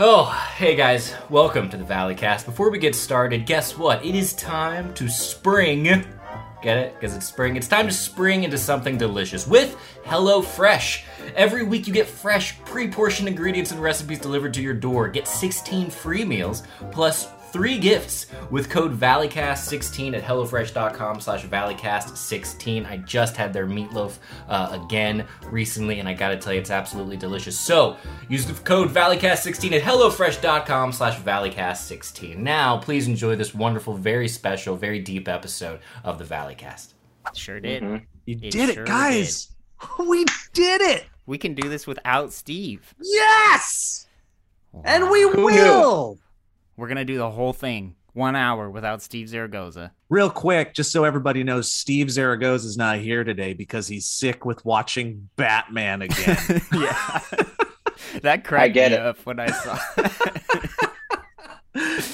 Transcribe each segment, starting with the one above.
Oh, hey guys, welcome to the Valleycast. Before we get started, guess what? It is time to spring. Get it? Because it's spring. It's time to spring into something delicious with HelloFresh. Every week you get fresh, pre portioned ingredients and recipes delivered to your door. Get 16 free meals plus three gifts with code valleycast16 at hellofresh.com slash valleycast16 i just had their meatloaf uh, again recently and i gotta tell you it's absolutely delicious so use the code valleycast16 at hellofresh.com slash valleycast16 now please enjoy this wonderful very special very deep episode of the valleycast Sure did. You It did sure it, guys. We did it. We can do this without Steve. Yes. And we Who knew? Will. We're gonna do the whole thing one hour without Steve Zaragoza. Real quick, just so everybody knows, Steve Zaragoza is not here today because he's sick with watching Batman again. yeah, that cracked get me it. up when I saw.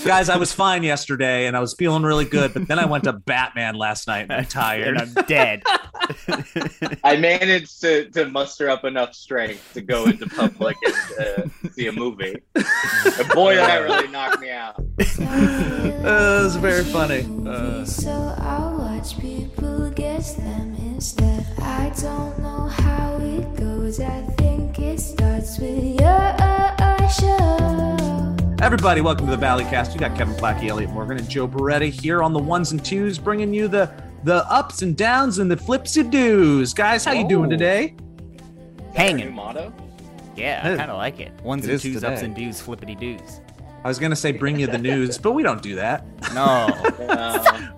Guys, I was fine yesterday and I was feeling really good, but then I went to Batman last night and I'm tired. and I'm dead. I managed to, to muster up enough strength to go into public and uh, see a movie. And boy, that really knocked me out. Uh, it was very funny. Uh, so I watch people guess them instead. I don't know how it goes. I think it starts with your show. Everybody, welcome to the Valleycast. You got Kevin Plachy, Elliott Morgan, and Joe Bereta here on the ones and twos, bringing you the the ups and downs and the flips and doos. Guys, how you doing Oh. today? Hanging. motto? Yeah, I kind of like it. Ones It and is twos, ups and doos, flippity doos. I was gonna say bring you the news, but we don't do that. No, Uh,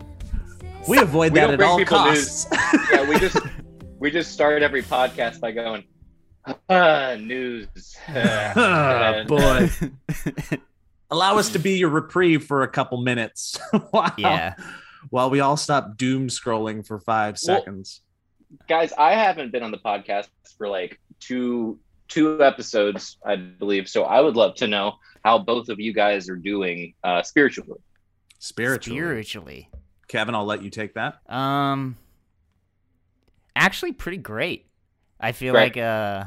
We avoid We that don't at all people costs. yeah, we just we just start every podcast by going, ah, news. Ah, boy, allow us to be your reprieve for a couple minutes. wow. yeah. While we all stop doom scrolling for five Well- seconds. guys, I haven't been on the podcast for like two two episodes, I believe. So I would love to know how both of you guys are doing uh, spiritually. Spiritually. Spiritually, Kevin, I'll let you take that. um, actually, pretty great. I feel Great. like uh,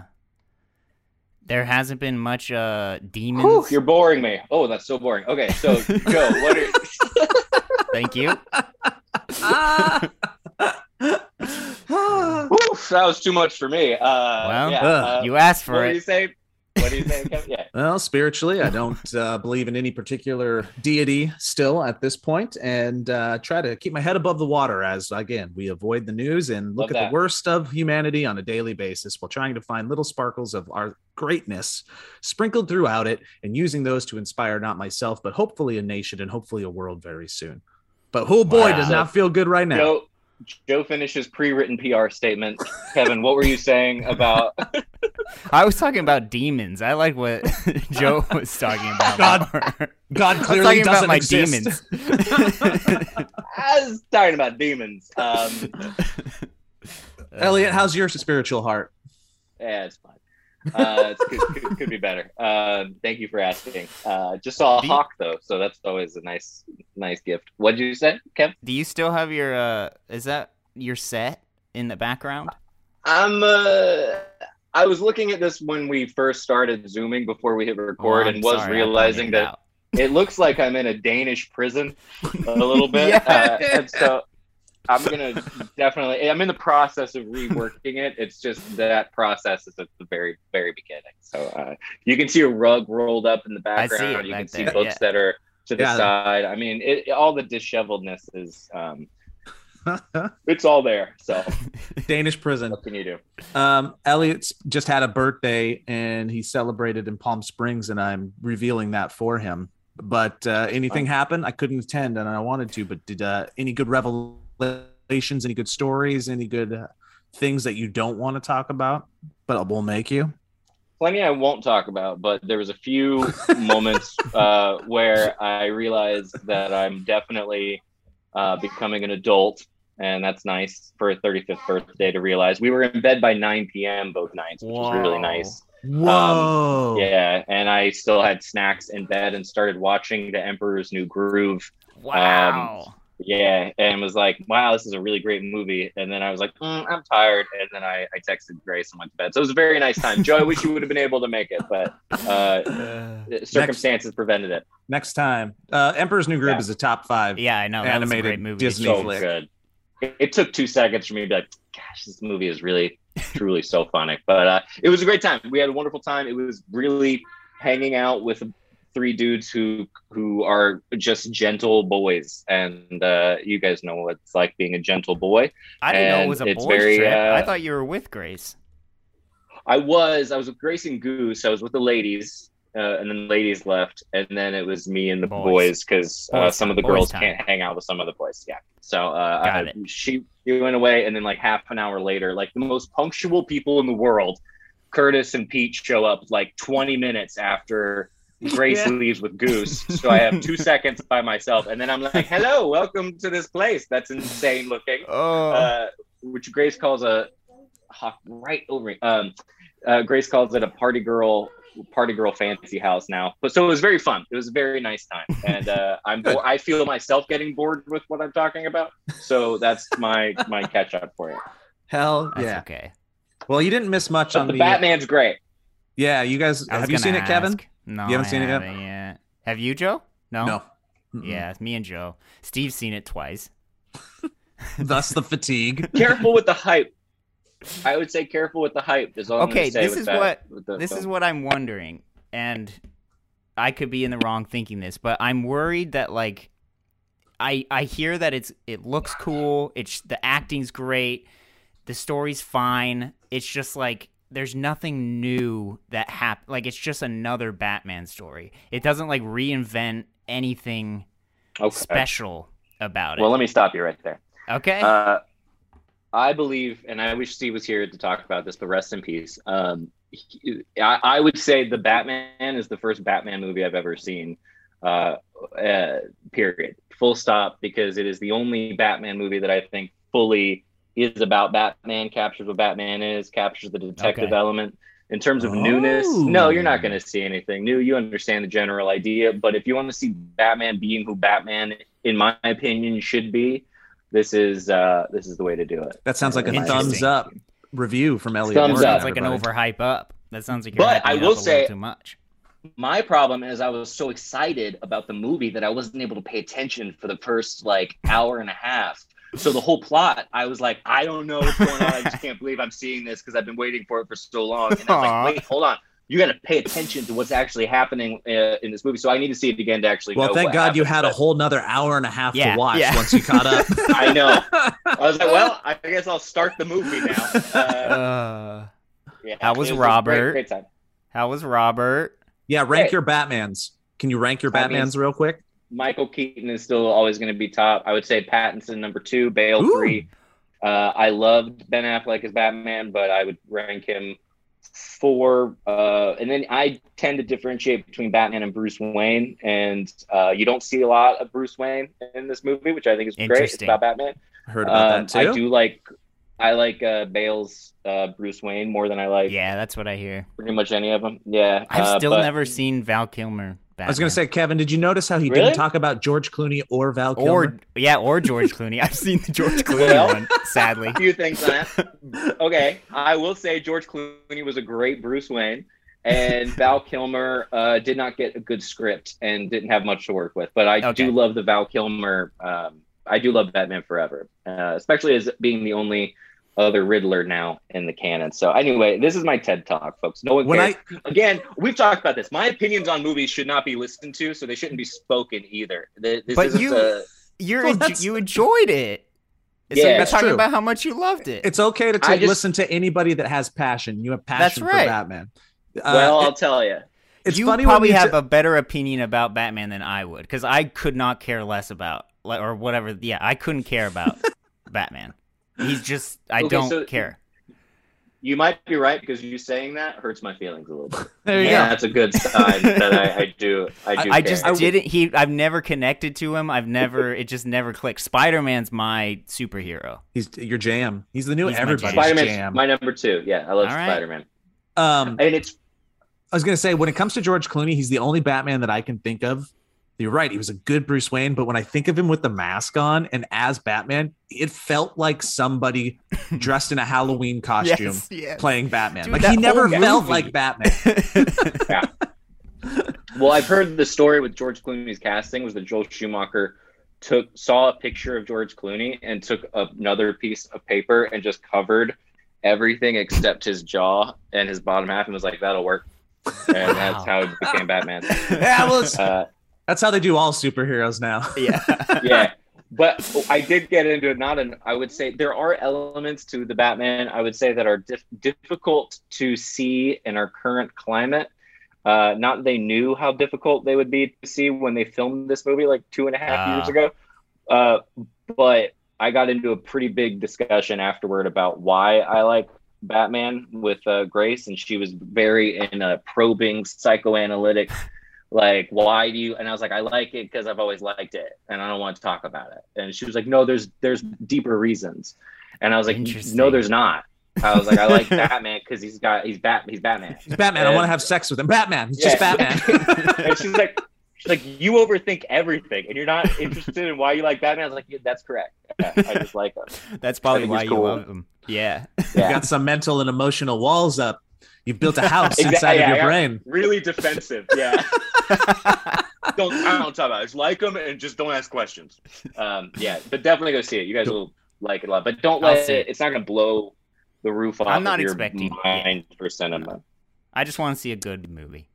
there hasn't been much uh demons. Whew, you're boring me. Oh, that's so boring. Okay, so Joe, what are Thank you. Oof, that was too much for me. Uh, Well, yeah, uh, uh, you asked for what do it. you say? What do you? Kevin? Yeah. Well, spiritually, I don't uh, believe in any particular deity still at this point, and uh, try to keep my head above the water as, again, we avoid the news and look Love at that. the worst of humanity on a daily basis while trying to find little sparkles of our greatness sprinkled throughout it and using those to inspire not myself, but hopefully a nation and hopefully a world very soon. But oh boy, Wow. does not feel good right now. Joe finishes pre-written PR statement. Kevin, what were you saying about? I was talking about demons. I like what Joe was talking about. God, more. God I was clearly talking doesn't about my exist. demons. I was talking about demons. Um, Elliott, how's your spiritual heart? yeah, it's fine. Uh, it's could, could, could be better. Um, thank you for asking. Uh, just saw a Do you- hawk though, so that's always a nice, nice gift. What did you say, Kev? Do you still have your? uh Is that your set in the background? I'm. Uh, I was looking at this when we first started zooming before we hit record, Oh, and was sorry, realizing pointed it that it looks like I'm in a Danish prison a little bit, Yeah. uh, and so I'm gonna definitely. I'm in the process of reworking it. It's just that process is at the very, very beginning. So uh, you can see a rug rolled up in the I see background. it you back can see books yeah. that are to the Yeah. side. I mean, it, all the disheveledness is. Um, it's all there. So Danish prison. what can you do? Um, Elliott's just had a birthday and he celebrated in Palm Springs, and I'm revealing that for him. But uh, anything happened? I couldn't attend, and I wanted to. But did uh, any good revelations, any good stories, any good uh, things that you don't want to talk about, but will make you? plenty I won't talk about, but there was a few moments uh, where I realized that I'm definitely uh, becoming an adult, and that's nice for a 35th birthday to realize. We were in bed by 9 p.m. both nights, which was really nice. Whoa! Yeah, and I still had snacks in bed and started watching The Emperor's New Groove. Wow. Yeah, and was like, "Wow, this is a really great movie." And then I was like, mm, "I'm tired," and then I, I texted Grace and went to bed. So it was a very nice time. Joe, I wish you would have been able to make it, but uh, circumstances prevented it. Next time, uh, Emperor's New Groove Yeah. is a top five. Yeah, I know. That a Animated great movie. Disney So flick. good. It, it took two seconds for me to be like, "Gosh, this movie is really, truly so funny." But uh, it was a great time. We had a wonderful time. It was really hanging out with three dudes who who are just gentle boys, and uh, you guys know what it's like being a gentle boy. I didn't know it was a it's boys very, trip. I uh, thought you were with Grace. I was I was with Grace and Goose. I was with the ladies, uh, and then the ladies left, and then it was me and the Boys. because uh, some of the girls time. can't hang out with some of the boys. Yeah, so uh, I- she went away, and then like half an hour later, like the most punctual people in the world, Curtis and Pete show up like 20 minutes after. Grace Yeah. leaves with Goose, so I have two seconds by myself, and then I'm like, "Hello, welcome to this place. That's insane looking." Oh, uh, which Grace calls a hawk right over me. Um, uh, Grace calls it a party girl party girl fancy house now. But so it was very fun. It was a very nice time, and uh, I'm bo- I feel myself getting bored with what I'm talking about. So that's my my catch up for you. Hell that's yeah. okay. Well, you didn't miss much But on the the. Batman's great. Yeah, you guys have you gonna seen it, Kevin? Ask. No, You haven't I seen it yet? haven't yet. Have you, Joe? No. No. Mm-mm. Yeah, it's me and Joe. Steve's seen it twice. Thus the fatigue. Careful with the hype. I would say careful with the hype. Is all I'm Okay, say this is that- what- with the this is what I'm wondering, and I could be in the wrong thinking this, but I'm worried that like I I hear that it's it looks cool, it's the acting's great, the story's fine. It's just like there's nothing new that happened. Like it's just another Batman story. It doesn't like reinvent anything okay. special about it. Well, let me stop you right there. okay. Uh, I believe, and I wish Steve was here to talk about this, but rest in peace. Um, he- I, I would say the Batman is the first Batman movie I've ever seen. Uh, uh, period. Full stop. Because it is the only Batman movie that I think fully is about Batman, captures what Batman is, captures the detective Okay. element. In terms of newness, no, you're not Oh. going to see anything new. You understand the general idea, but if you want to see Batman being who Batman, in my opinion, should be, this is uh, this is the way to do it. That sounds like a thumbs up review from Elliott. Thumbs Morgan, up. sounds like an everybody. overhype up. That sounds like you're But I will up a say- too much. My problem is I was so excited about the movie that I wasn't able to pay attention for the first like hour and a half. So the whole plot, I was like, I don't know what's going on. I just can't believe I'm seeing this because I've been waiting for it for so long. And I was Aw. like, wait, hold on. You got to pay attention to what's actually happening uh, in this movie. So I need to see it again to actually Well, know. thank what God you happened, had a whole another hour and a half Yeah, to watch yeah. once you caught up. I know. I was like, well, I guess I'll start the movie now. Uh, Uh, yeah, How was it a Robert? Great, great time. how was Robert? yeah, rank Hey. your Batmans. Can you rank your I Batmans mean- real quick? Michael Keaton is still always going to be top. I would say Pattinson number two, Bale Ooh. three. Uh, I loved Ben Affleck as Batman, but I would rank him four. Uh, and then I tend to differentiate between Batman and Bruce Wayne, and uh, you don't see a lot of Bruce Wayne in this movie, which I think is great. It's about Batman. Heard about Um, that too. I do like. I like uh, Bale's uh, Bruce Wayne more than I like Yeah, that's what I hear. pretty much any of them. Yeah, I've uh, still but- never seen Val Kilmer. Batman. I was gonna say, Kevin, did you notice how he Really? didn't talk about George Clooney or Val Kilmer? or yeah, or George Clooney. I've seen the George Clooney Well- one. Sadly, a few things on that. okay, I will say George Clooney was a great Bruce Wayne, and Val Kilmer uh, did not get a good script and didn't have much to work with. But I Okay. do love the Val Kilmer. Um, I do love Batman Forever, uh, especially as being the only other Riddler now in the canon. So anyway, this is my TED talk, folks. No one When cares. Again, we've talked about this. My opinions on movies should not be listened to, so they shouldn't be spoken either. This But isn't you- a- you're Well, enjo- that's- you enjoyed it. so Yeah, you're that's talking true. about how much you loved it. It's okay to I take, just- listen to anybody that has passion. You have passion right. for Batman. Uh, well, it- I'll tell you. it's you funny when probably you have t- a better opinion about Batman than I would, because I could not care less about like or whatever. Yeah, I couldn't care about Batman. He's just I Okay, don't so- care. You might be right because you saying that hurts my feelings a little bit. There you yeah, go. that's a good sign that I, I do. I do. I, I just didn't. He. I've never connected to him. I've never. It just never clicked. Spider Man's my superhero. He's your jam. He's the new He's my everybody's jam. Spider-Man's jam. my number two. Yeah, I love All right. Spider-Man, um, and it's I was gonna say when it comes to George Clooney, he's the only Batman that I can think of You're right. He was a good Bruce Wayne, but when I think of him with the mask on and as Batman, it felt like somebody dressed in a Halloween costume Yes, yes. playing Batman. Dude, like he never felt movie. like Batman. yeah. Well, I've heard the story with George Clooney's casting was that Joel Schumacher took saw a picture of George Clooney and took another piece of paper and just covered everything except his jaw and his bottom half and was like, "That'll work." And that's how he became Batman. yeah, well, Uh, that's how they do all superheroes now. yeah. yeah, but I did get into it. Not an. I would say there are elements to the Batman. I would say that are dif- difficult to see in our current climate. Uh, not that they knew how difficult they would be to see when they filmed this movie like two and a half Ah. years ago. Uh, but I got into a pretty big discussion afterward about why I like Batman with uh, Grace, and she was very in a probing psychoanalytic like why do you and i was like i like it because i've always liked it and i don't want to talk about it and she was like no there's there's deeper reasons and i was like no there's not i was like i like batman because he's got he's bat he's batman He's Batman. I want to have sex with him. Batman. He's just Batman. and she's like she's like you overthink everything and you're not interested in why you like batman i was like yeah, that's correct Yeah, i just like him That's probably why you cool. love him. Yeah. You got some mental and emotional walls up. You've built a house Exactly, inside yeah, of your I brain. really defensive yeah don't I don't talk about it. Just like them and just don't ask questions. Um, yeah, but definitely go see it. You guys will like it a lot, but don't I'll let see it. it. It's not going to blow the roof off. I'm not of your expecting- mind for cinema. I just want to see a good movie.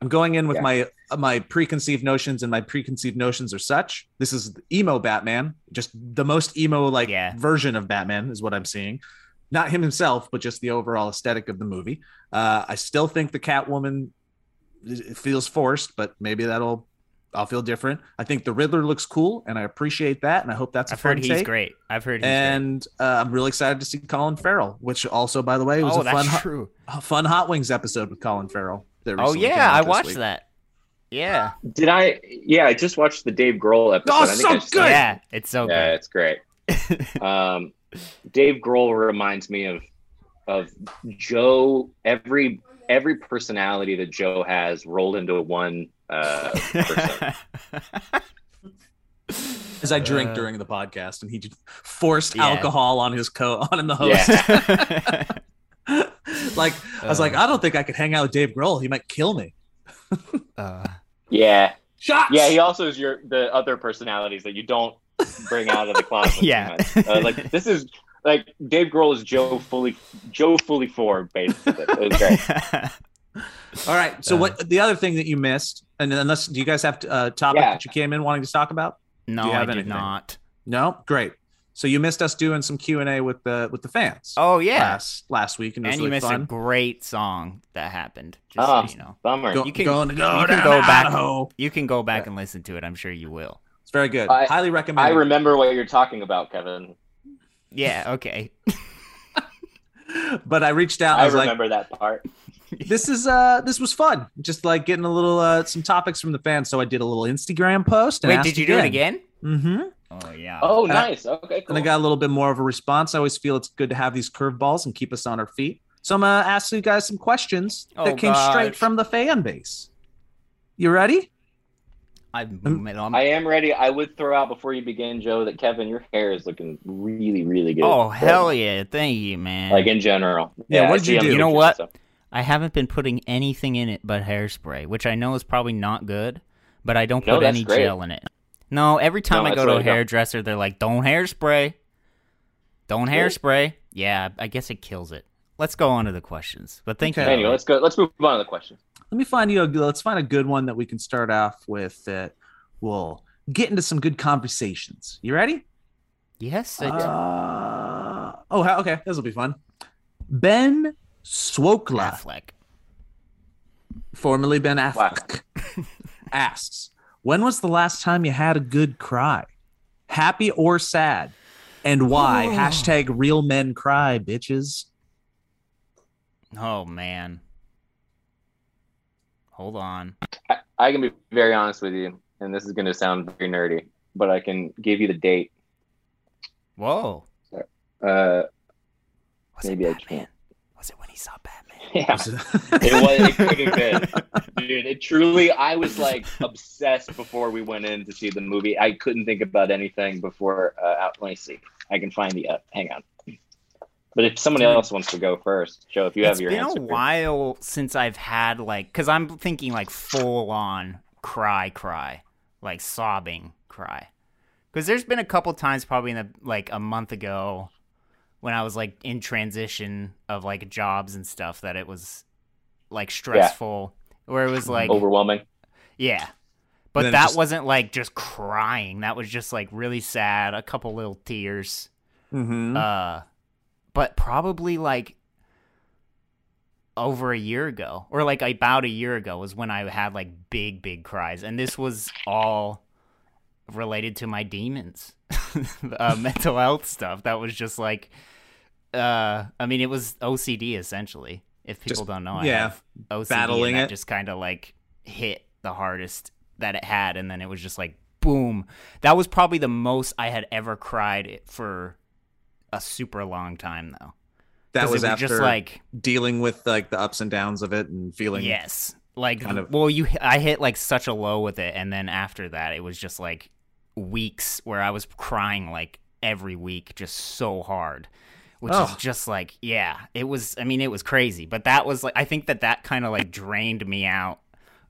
I'm going in with Yeah. my uh, my preconceived notions, and my preconceived notions are such. This is emo Batman, just the most emo like Yeah. version of Batman is what I'm seeing. Not him himself, but just the overall aesthetic of the movie. Uh, I still think the Catwoman it feels forced, but maybe that'll I'll feel different. I think the Riddler looks cool, and I appreciate that, and I hope that's a I've fun heard he's take. great. I've heard he's great. And uh, I'm really excited to see Colin Farrell, which also, by the way, was Oh, a fun, that's hot, true. a fun Hot Wings episode with Colin Farrell. Oh yeah, I watched week. that. Yeah. Did I? Yeah, I just watched the Dave Grohl episode. Oh, I think so I just- good! Yeah, it's so good. Yeah, it's great. um, Dave Grohl reminds me of of Joe. Every every personality that Joe has rolled into one uh, person. As I drink Uh, during the podcast, and he just forced Yeah. alcohol on his co on the host. Yeah. like I was like, Uh. I don't think I could hang out with Dave Grohl. He might kill me. uh, Yeah, Shots. yeah. He also is your the other personalities that you don't bring out of the closet. Yeah. Uh, like this is like Dave Grohl is Joe fully Joe fully formed basically. It was great. All right. So Uh. what? The other thing that you missed, and unless do you guys have a uh, topic Yeah. that you came in wanting to talk about? no, Do you I have did anything? not. No. Great. So you missed us doing some Q and A with the with the fans. Oh yeah, last last week, and it was and you really missed a great song that happened. Just Oh. so you know, Bummer. Go, You can- going to go you can go back- Idaho. you can go back and listen to it. I'm sure you will. It's very good. I- Highly recommend. I remember what you're talking about, Kevin. Yeah. Okay. but I reached out. I I was like, remember that part. this is uh this was fun. Just like getting a little uh some topics from the fans. So I did a little Instagram post. And Wait, did you do it again? Mm-hmm. Oh yeah. Oh, Uh, nice. Okay, cool. And I got a little bit more of a response. I always feel it's good to have these curveballs and keep us on our feet. So I'm gonna ask you guys some questions Oh, that came straight from the fan base. You ready? I'm, Um, I'm- I am ready. I would throw out before you begin, Joe, that Kevin, your hair is looking really, really good. oh hell yeah! Thank you, man. Like in general. Yeah, I what did you do? You know what? and stuff. I haven't been putting anything in it but hairspray, which I know is probably not good, but I don't No, put any great. gel in it. No, every time No, I go to a hairdresser, they're like, "Don't hairspray, don't Cool. hairspray." Yeah, I guess it kills it. Let's go on to the questions. But thank Okay. you. Anyway, let's go. Let's move on to the question. Let me find you. A, let's find a good one that we can start off with. That will get into some good conversations. You ready? Yes. I- Uh, oh, okay. This will be fun. Ben Swokla, Affleck. formerly Ben Affleck, asks, "When was the last time you had a good cry, happy or sad, and why?" Oh. Hashtag real men cry, bitches. Oh man. Hold on. I, I can be very honest with you, and this is going to sound very nerdy, but I can give you the date. Whoa. Uh, Was Maybe I it Batman? can't. Was it when he saw Batman? Yeah, it was. It could have been, dude. It truly. I was like obsessed before we went in to see the movie. I couldn't think about anything before. Uh, out. Let me see. I can find the. Uh, hang on. But if somebody else wants to go first, Joe, if you have it's your been answer. a while since I've had like, cause I'm thinking like full on cry, cry, like sobbing cry. Cause there's been a couple times, probably in the like a month ago, when I was like in transition of like jobs and stuff, that it was like stressful, where it was like, Overwhelming. yeah. But that just- wasn't like just crying. That was just like really sad, a couple little tears. Mhm. Uh, but probably like over a year ago, or like about a year ago, was when I had like big, big cries, and this was all related to my demons, uh, mental health stuff. That was just like, uh, I mean, it was OCD essentially. If people Just- don't know, I yeah, have OCD, battling it. just kind of like hit the hardest that it had, and then it was just like boom. That was probably the most I had ever cried for a super long time though. That was, it after just like dealing with like the ups and downs of it and feeling. yes, like kind of- well, you I hit like such a low with it, and then after that, it was just like weeks where I was crying like every week, just so hard. Which is Oh. just like, yeah, it was. I mean, it was crazy, but that was like, I think that that kind of like drained me out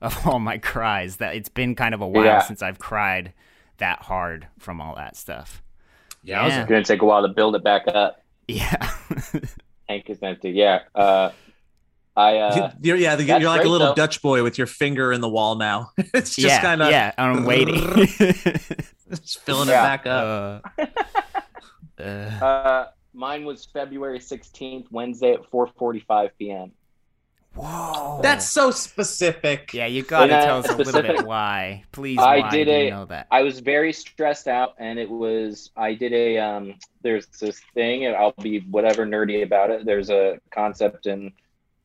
of all my cries. That it's been kind of a while Yeah. since I've cried that hard from all that stuff. Yeah, Yeah. It's gonna take a while to build it back up. Yeah, Tank is empty. Yeah. Uh, I. Uh, you're, yeah, the, you're like a little though. Dutch boy with your finger in the wall now. it's just yeah, kind of yeah. I'm waiting. just filling Yeah. it back up. uh, uh, uh, mine was February sixteenth, Wednesday at four forty-five p.m. whoa, That's so specific. yeah. You gotta When, tell us a little bit why, please. I did do you a- know that. I was very stressed out, and it was I did a um. There's this thing, and I'll be whatever nerdy about it. There's a concept in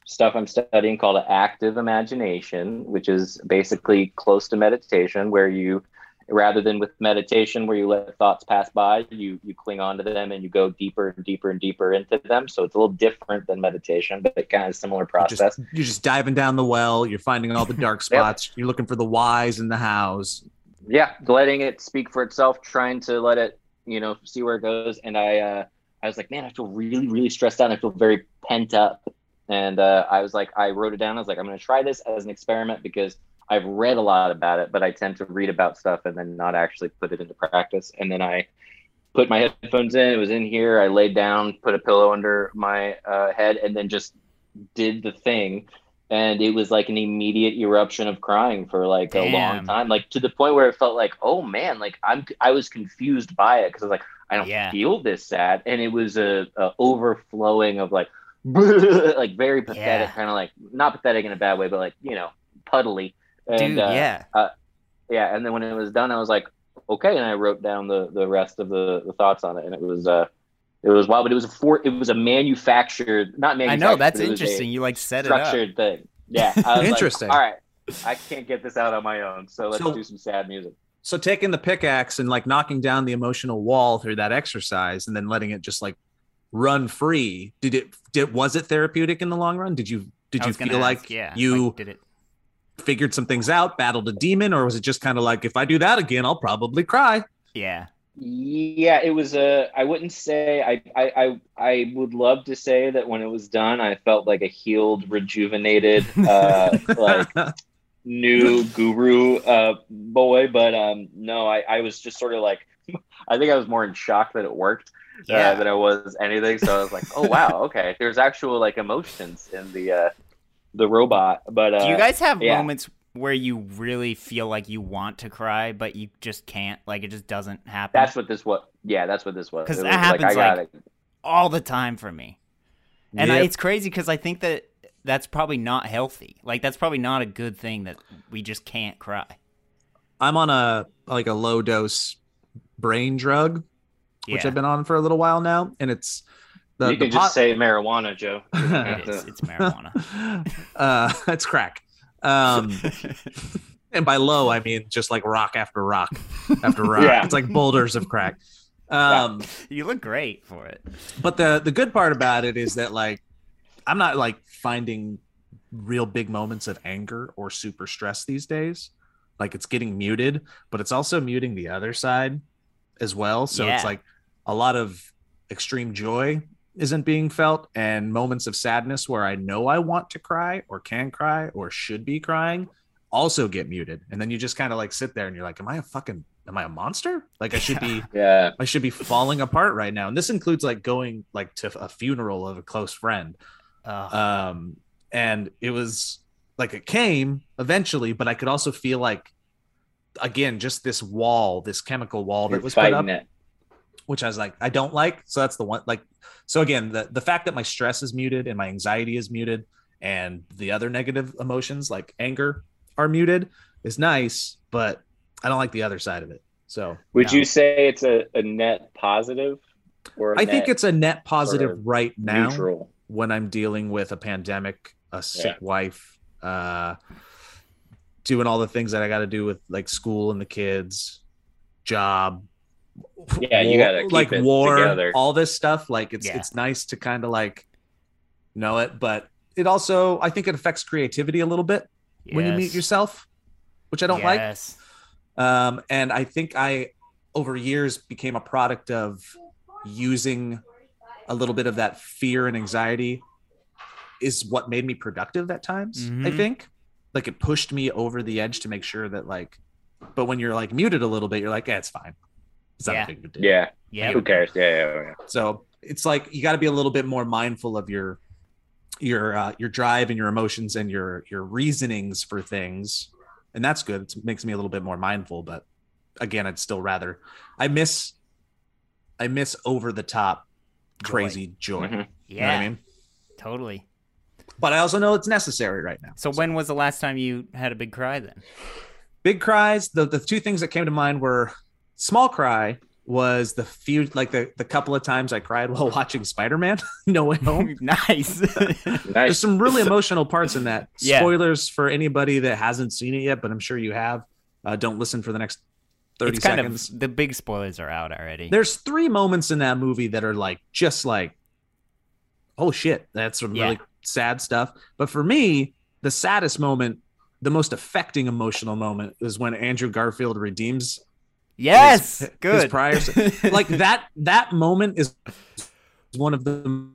stuff I'm studying called active imagination, which is basically close to meditation, where you rather than with meditation where you let thoughts pass by you you cling on to them and you go deeper and deeper and deeper into them so it's a little different than meditation but it kind of similar You're process just, you're just diving down the well. You're finding all the dark spots. You're looking for the whys and the hows. yeah letting it speak for itself trying to let it you know see where it goes and i uh i was like man i feel really really stressed out i feel very pent up and uh i was like i wrote it down i was like i'm going to try this as an experiment because i've read a lot about it but i tend to read about stuff and then not actually put it into practice. And then i put my headphones in it was in here i laid down put a pillow under my uh, head and then just did the thing. And it was like an immediate eruption of crying for like a long time like to the point where it felt like oh man like i'm i was confused by it because i was like i don't Yeah. feel this sad. And it was a, a overflowing of like like very pathetic Yeah. kind of like not pathetic in a bad way but like you know puddly and Dude, uh, yeah. yeah and then when it was done i was like okay and i wrote down the the rest of the, the thoughts on it and it was uh it was wild but it was a for it was a manufactured not manufactured. I know that's but it was a interesting. You like set it up. structured thing yeah I was like, Interesting. all right i can't get this out on my own so let's So- do some sad music So taking the pickaxe and like knocking down the emotional wall through that exercise and then letting it just like run free. Did it did was it therapeutic in the long run? Did you did I you feel ask, like yeah, you like, did it? Figured some things out, battled a demon, or was it just kind of like if I do that again, I'll probably cry? Yeah, Yeah, it was a. I wouldn't say. I, I I I would love to say that when it was done, I felt like a healed, rejuvenated, uh, like new guru uh, boy. But um, no, I I was just sort of like. I think I was more in shock that it worked Yeah. uh, than I was anything. So I was like, oh wow, okay. There's actual like emotions in the uh, the robot. But uh, Do you guys have yeah. moments where you really feel like you want to cry, but you just can't? Like it just doesn't happen. That's what this was. Yeah, that's what this was. 'Cause It that was happens, I got like- it. all the time for me, and I, it's crazy because I think that that's probably not healthy. Like that's probably not a good thing that we just can't cry. I'm on a like a low dose brain drug, which Yeah. I've been on for a little while now, and it's the, you the can just pot- say marijuana, Joe. You don't have It is. It's marijuana. uh, it's crack. Um, and by low, I mean just like rock after rock after rock. Yeah. It's like boulders of crack. Um, you look great for it. but the the good part about it is that like I'm not like finding real big moments of anger or super stress these days. Like it's getting muted, but it's also muting the other side as well. So Yeah. it's like a lot of extreme joy isn't being felt and moments of sadness where I know I want to cry or can cry or should be crying also get muted. And then you just kind of like sit there and you're like, Am I a fucking am I a monster? Like I should be Yeah. I should be falling apart right now. And this includes like going like to a funeral of a close friend. Um, and it was like it came eventually, but I could also feel like again just this wall, this chemical wall You're that was put up, it. Which I was like, I don't like. So that's the one. Like, so again, the the fact that my stress is muted and my anxiety is muted, and the other negative emotions like anger are muted is nice, but I don't like the other side of it. So Would No. you say it's a, a net positive or I think it's a net positive of right now. neutral? when I'm dealing with a pandemic, a sick wife, uh, doing all the things that I got to do with like school and the kids, job. Yeah, you gotta keep like it war, together. all this stuff. Like it's Yeah. it's nice to kind of like know it, but it also I think it affects creativity a little bit when you meet yourself, which I don't like. Um, and I think I, over years, became a product of using a little bit of that fear and anxiety is what made me productive at times. I Mhm. think, like it pushed me over the edge to make sure that like, but when you're like muted a little bit, you're like, yeah, it's fine. It's not Yeah. a big deal. Yeah. Yeah. Who cares? Yeah, yeah, yeah. So it's like you got to be a little bit more mindful of your your uh, your drive and your emotions and your your reasonings for things, and that's good. It makes me a little bit more mindful. But again, I'd still rather I miss I miss over the top crazy joy. Mhm. You know Yeah. what I mean? Totally. But I also know it's necessary right now. So when was the last time you had a big cry then? big cries the the two things that came to mind were small cry was the few like the the couple of times I cried while watching Spider-Man No Way Home. nice. There's some really emotional parts in that. Yeah. Spoilers for anybody that hasn't seen it yet, but I'm sure you have. Uh, don't listen for the next 30 it's kind seconds. of the big spoilers are out already. There's three moments in that movie that are like just like, oh shit, that's some Yeah. really sad stuff. But for me, the saddest moment, the most affecting emotional moment, is when Andrew Garfield redeems yes. his good. prior- like that that moment is one of the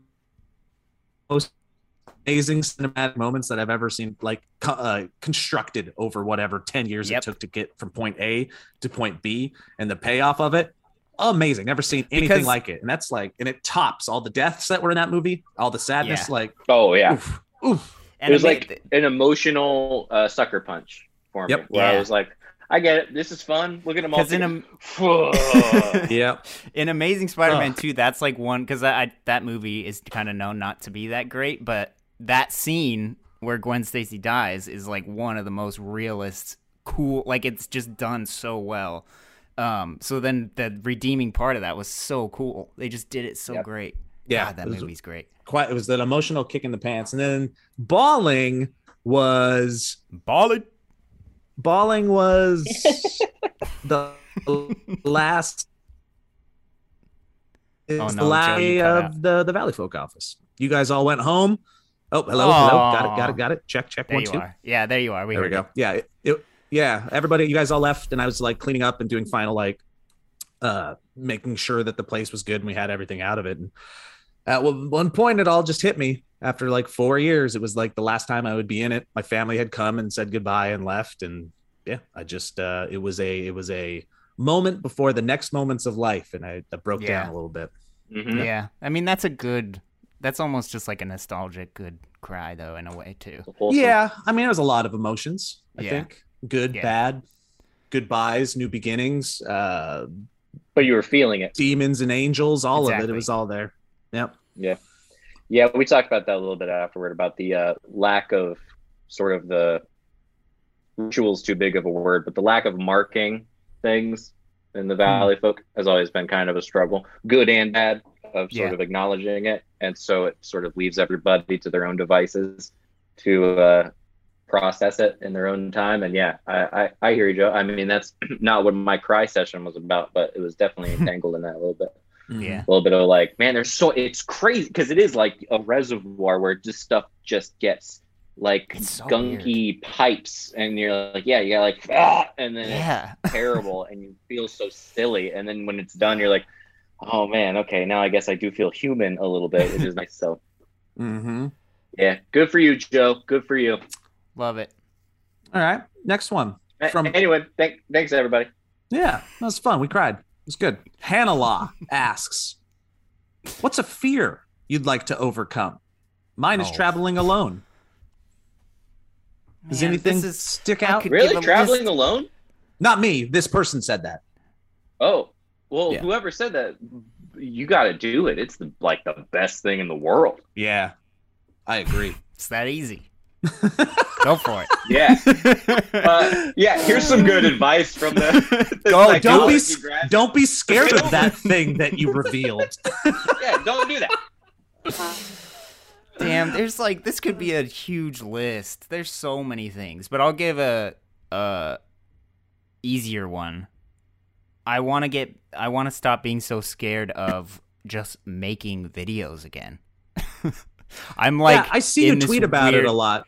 most amazing cinematic moments that I've ever seen like uh, constructed over whatever 10 years Yep. it took to get from point A to point B and the payoff of it amazing never seen anything Because- like it and that's like and it tops all the deaths that were in that movie all the sadness Yeah. like Oh yeah. oof, oof. And it was ma- like an emotional uh, sucker punch for me. Yep. Where I was like, I get it. This is fun. Look at them all. in together. a yeah in Amazing Spider-Man Ugh. 2, that's like one because I, I that movie is kind of known not to be that great, but that scene where Gwen Stacy dies is like one of the most realist, cool. Like it's just done so well. Um, so then the redeeming part of that was so cool. They just did it so Yep. great. Yeah, God, that it was- movie's great. quite it was that emotional kick in the pants and then bawling was Ballin'. Balling was the last. It's Oh, no, last Joe, you day cut of the the Valleyfolk office. You guys all went home. Oh, hello, hello. Got it, got it, got it. Check, check. There One, you two. are. Yeah, there you are. We There we go. you. Yeah, it, it- yeah. Everybody, you guys all left, and I was like cleaning up and doing final like, uh, making sure that the place was good and we had everything out of it. And at one one point, it all just hit me after like four years. It was like the last time I would be in it. My family had come and said goodbye and left, and yeah, I just uh, it was a it was a moment before the next moments of life, and I, I broke Yeah. down a little bit. Mhm. Yeah, I mean that's a good. That's almost just like a nostalgic good cry though, in a way too. Yeah, I mean, it was a lot of emotions. I Yeah. think good, Yeah. bad, goodbyes, new beginnings, uh, But you were feeling it. demons and angels, all of it. It was all there. Yep. Yeah. Yeah, we talked about that a little bit afterward about the uh, lack of sort of the rituals too big of a word, but the lack of marking things in the Valleyfolk has always been kind of a struggle, good and bad, of sort Yeah. of acknowledging it. And so it sort of leaves everybody to their own devices to uh, process it in their own time. And yeah, I, I, I hear you, Joe. I mean, that's not what my cry session was about, but it was definitely entangled in that a little bit. Yeah. a little bit of like, man, there's so it's crazy because it is like a reservoir where just stuff just gets like so gunky pipes, and you're like, yeah, you got like, ah, and then Yeah. it's terrible, and you feel so silly, and then when it's done, you're like, oh man, okay, now I guess I do feel human a little bit, which is nice. So Mm-hmm. yeah, good for you, Joe. Good for you. Love it. All right. Next one. From- anyway, thank, thanks everybody. Yeah, that was fun. We cried. It was good. Hannah Law asks, "What's a fear you'd like to overcome?" Mine is Oh. traveling alone. Does Man, anything this is- stick out? could Really, traveling list. alone? Not me. This person said that. Oh, well, Yeah. whoever said that, you got to do it. It's the, like the best thing in the world. Yeah, I agree. It's that easy. Go for it. Yeah. Uh, yeah. Here's some good advice from the. the Go, don't be psychology don't be scared of that thing that you revealed. Yeah, don't do that. Damn, there's like this could be a huge list. There's so many things, but I'll give a a easier one. I want to get I want to stop being so scared of just making videos again. I'm like yeah, I see you tweet about weird- it a lot.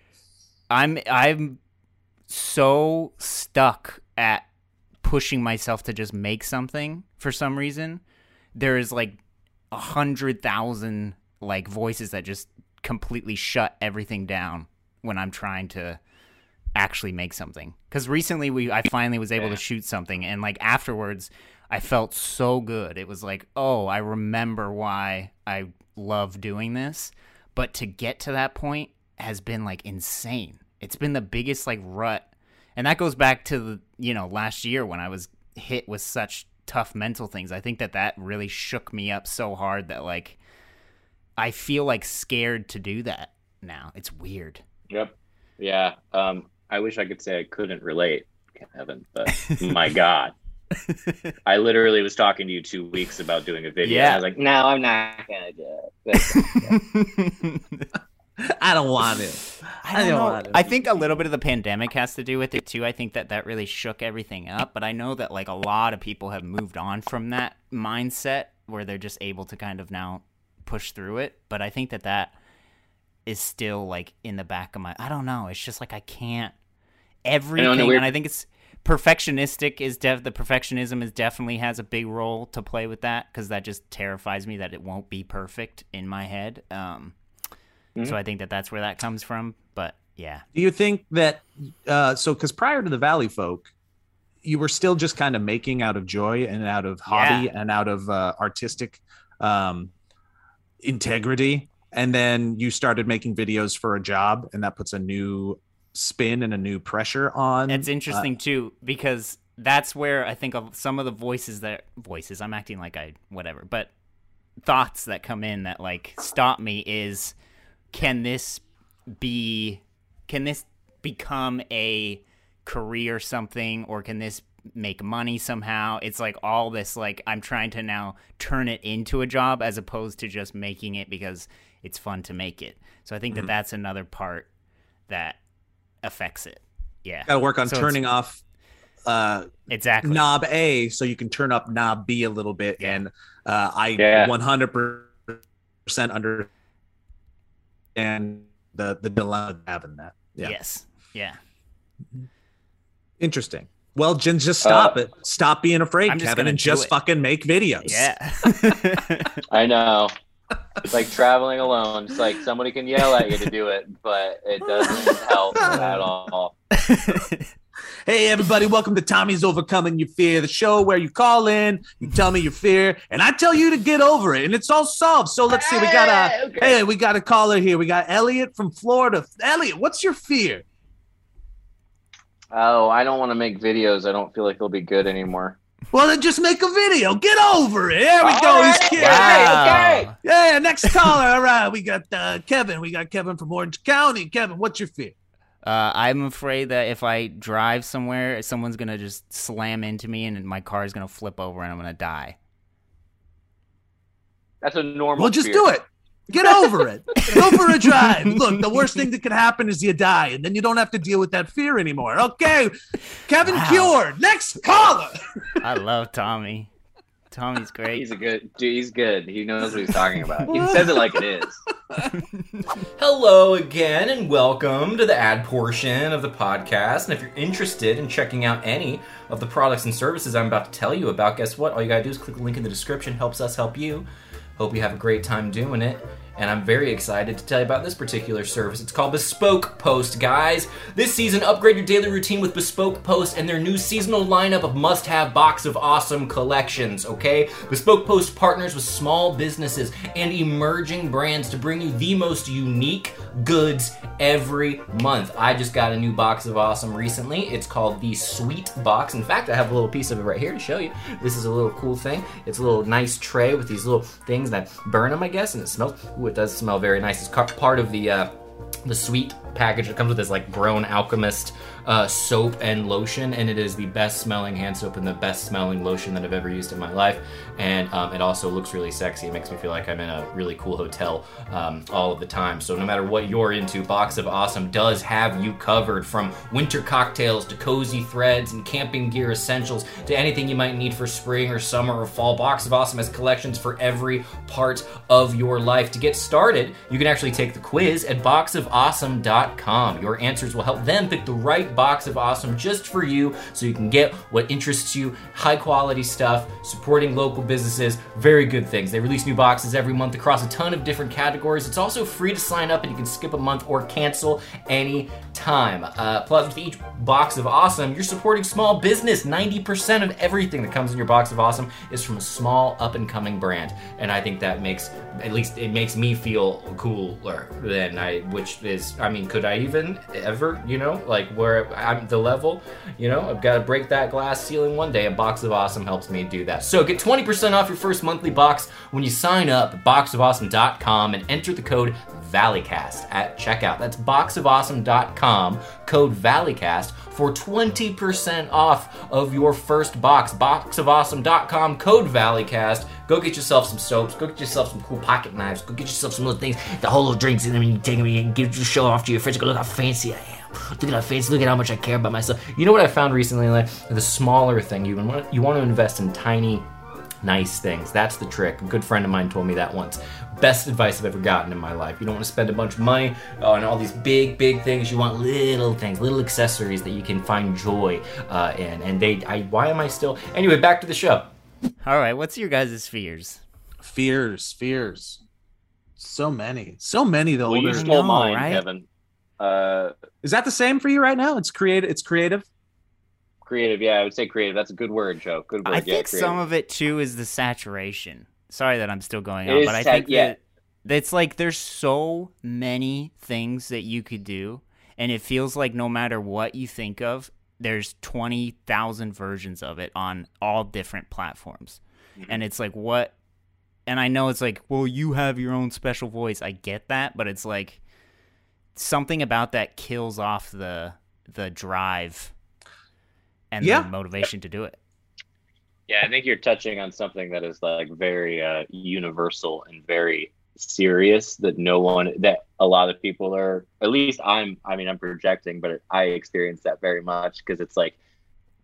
I'm I'm so stuck at pushing myself to just make something for some reason. There is like a hundred thousand like voices that just completely shut everything down when I'm trying to actually make something. Because recently we I finally was able Yeah. to shoot something and like afterwards I felt so good. It was like, oh, I remember why I love doing this. But to get to that point has been like insane. It's been the biggest like rut. And that goes back to the, you know, last year when I was hit with such tough mental things. I think that that really shook me up so hard that like I feel like scared to do that now. It's weird. Yep. Yeah. Um, I wish I could say I couldn't relate, Kevin, but my God. I literally was talking to you two weeks about doing a video. and Yeah. I was like, no, I'm not gonna do it. But- I don't want it. I don't don't know. want it. I think a little bit of the pandemic has to do with it too. I think that that really shook everything up. But I know that like a lot of people have moved on from that mindset where they're just able to kind of now push through it. But I think that that is still like in the back of my. I don't know. It's just like I can't everything, weird- and I think it's perfectionistic. Is def the perfectionism is definitely has a big role to play with that because that just terrifies me that it won't be perfect in my head. Um, Mhm. so I think that that's where that comes from. But yeah, Do you think that uh so because prior to the Valleyfolk, you were still just kind of making out of joy and out of hobby and out of uh, artistic um integrity, and then you started making videos for a job, and that puts a new spin and a new pressure on. it's uh, interesting too because that's where I think of some of the voices that voices. I'm acting like I whatever, but thoughts that come in that like stop me is can this be can this become a career something or can this make money somehow it's like all this like i'm trying to now turn it into a job as opposed to just making it because it's fun to make it so i think that mm-hmm. that's another part that affects it yeah Got to work on So turning off uh exactly knob A so you can turn up knob B a little bit. Yeah. And uh, I Yeah. 100% understand the, the dilemma of having that. Yeah. yes yeah Interesting. Well, Jen, just stop Uh, it. Stop being afraid, Kevin, and just it. fucking make videos. yeah I know. It's like traveling alone. It's like somebody can yell at you to do it, but it doesn't help at all. Hey, everybody, welcome to Tommy's Overcoming Your Fear, the show where you call in, you tell me your fear, and I tell you to get over it, and it's all solved. So let's see. We got a Okay. hey, we got a caller here. We got Elliott from Florida. Elliott, what's your fear? Oh, I don't want to make videos. I don't feel like they'll be good anymore. Well, then just make a video. Get over it. There we All go. right. He's here. Wow. okay. Yeah, next caller. All right, we got uh, Kevin. We got Kevin from Orange County. Kevin, what's your fear? Uh, I'm afraid that if I drive somewhere, someone's gonna just slam into me and my car is gonna flip over and I'm gonna die. That's a normal. Well, just fear. do it. Get over it. Go for a drive. Look, the worst thing that could happen is you die, and then you don't have to deal with that fear anymore. Okay, Kevin Wow. cured. Next caller. I love Tommy. Tommy's great. He's a good dude. He's good. He knows what he's talking about. He says it like it is. Hello again, and welcome to the ad portion of the podcast. And if you're interested in checking out any of the products and services I'm about to tell you about, guess what? All you gotta do is click the link in the description. Helps us help you. Hope you have a great time doing it. And I'm very excited to tell you about this particular service. It's called Bespoke Post, guys. This season, upgrade your daily routine with Bespoke Post and their new seasonal lineup of must have box of awesome collections, okay? Bespoke Post partners with small businesses and emerging brands to bring you the most unique goods every month. I just got a new box of awesome recently. It's called the Sweet Box. In fact, I have a little piece of it right here to show you. This is a little cool thing. It's a little nice tray with these little things that burn them, I guess, and it smells. Ooh, it does smell very nice. It's part of the uh, the sweet package. that comes with this like grown alchemist uh, soap and lotion, and it is the best smelling hand soap and the best smelling lotion that I've ever used in my life. And um, it also looks really sexy. It makes me feel like I'm in a really cool hotel um, all of the time. So no matter what you're into, Box of Awesome does have you covered from winter cocktails to cozy threads and camping gear essentials to anything you might need for spring or summer or fall. Box of Awesome has collections for every part of your life. To get started, you can actually take the quiz at boxofawesome.com. Your answers will help them pick the right box of awesome just for you so you can get what interests you, high quality stuff, supporting local businesses, very good things. They release new boxes every month across a ton of different categories. It's also free to sign up and you can skip a month or cancel any time. Uh, plus, with each box of awesome, you're supporting small business. 90% of everything that comes in your box of awesome is from a small up and coming brand. And I think that makes, at least it makes me feel cooler than I, which is, I mean, could I even ever, you know, like where I'm the level, you know, I've got to break that glass ceiling one day. A box of awesome helps me do that. So get 20% off your first monthly box when you sign up at boxofawesome.com and enter the code Valleycast at checkout. That's boxofawesome.com, code Valleycast for 20% off of your first box. Boxofawesome.com, code Valleycast. Go get yourself some soaps. Go get yourself some cool pocket knives. Go get yourself some little things, the whole little drinks in them, and you take them and give you show off to your friends. Go look how fancy I am. Look at how fancy. Look at how much I care about myself. You know what I found recently? Like the smaller thing, you want you want to invest in tiny nice things. That's the trick. A good friend of mine told me that once. Best advice I've ever gotten in my life. You don't want to spend a bunch of money on all these big, big things. You want little things, little accessories that you can find joy uh, in. And they, I, why am I still? Anyway, back to the show. All right, what's your guys' fears? Fears, fears. So many, so many. The Well, you stole know, mine, right? Kevin. Uh, is that the same for you right now? It's creative. It's creative. Creative. Yeah, I would say creative. That's a good word, Joe. Good word. I yeah, think creative. some of it too is the saturation. Sorry that I'm still going It on, but I think yeah. that it's like there's so many things that you could do, and it feels like no matter what you think of, there's twenty thousand versions of it on all different platforms, Mm-hmm. and it's like what. And I know it's like, well, you have your own special voice. I get that, but it's like something about that kills off the the drive and Yeah. the motivation to do it. Yeah, I think you're touching on something that is like very uh, universal and very serious that no one that a lot of people are at least I'm I mean I'm projecting but I experience that very much because it's like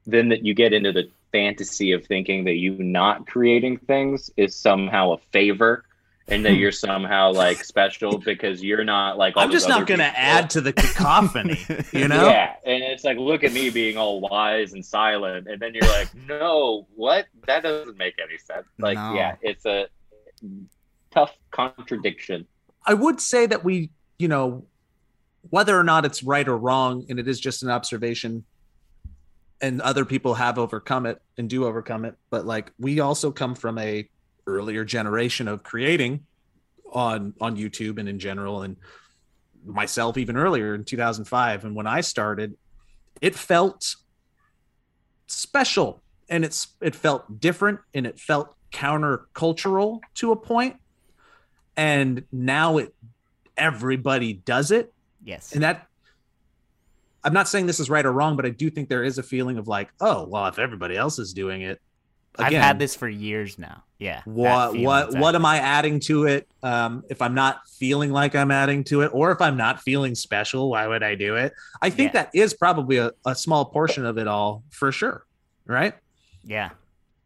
then that you get into the fantasy of thinking that you not creating things is somehow a favor and that you're somehow like special because you're not like all I'm just not going to add to the cacophony. You know. Yeah, and it's like, look at me being all wise and silent, and then you're like, no, what? That doesn't make any sense. Like, No. yeah, it's a tough contradiction. I would say that we, you know, whether or not it's right or wrong, and it is just an observation, and other people have overcome it and do overcome it, but like we also come from a earlier generation of creating on on YouTube and in general, and myself even earlier in 2005, and when I started, it felt special and it's it felt different and it felt countercultural to a point and now it everybody does it Yes. and that i'm not saying this is right or wrong but i do think there is a feeling of like oh well if everybody else is doing it I've had this for years now. Yeah. that what feeling, what what am i adding to it um if i'm not feeling like i'm adding to it or if i'm not feeling special why would i do it i think Yeah. that is probably a, a small portion of it all for sure right Yeah.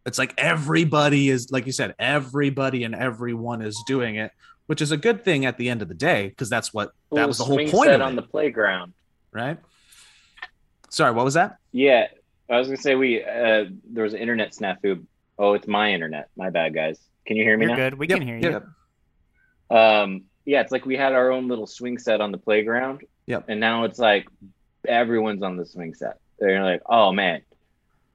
It's like everybody is, like you said, everybody and everyone is doing it, which is a good thing at the end of the day because that's what that was the whole point set of on it, the playground. right? Sorry, what was that? Yeah, I was gonna say we uh, there was an internet snafu. Oh, it's my internet. My bad, guys. Can you hear me You're now? good. We Yep, can hear you. yep. Um, yeah, it's like we had our own little swing set on the playground. Yep. And now it's like everyone's on the swing set. They're like, oh man,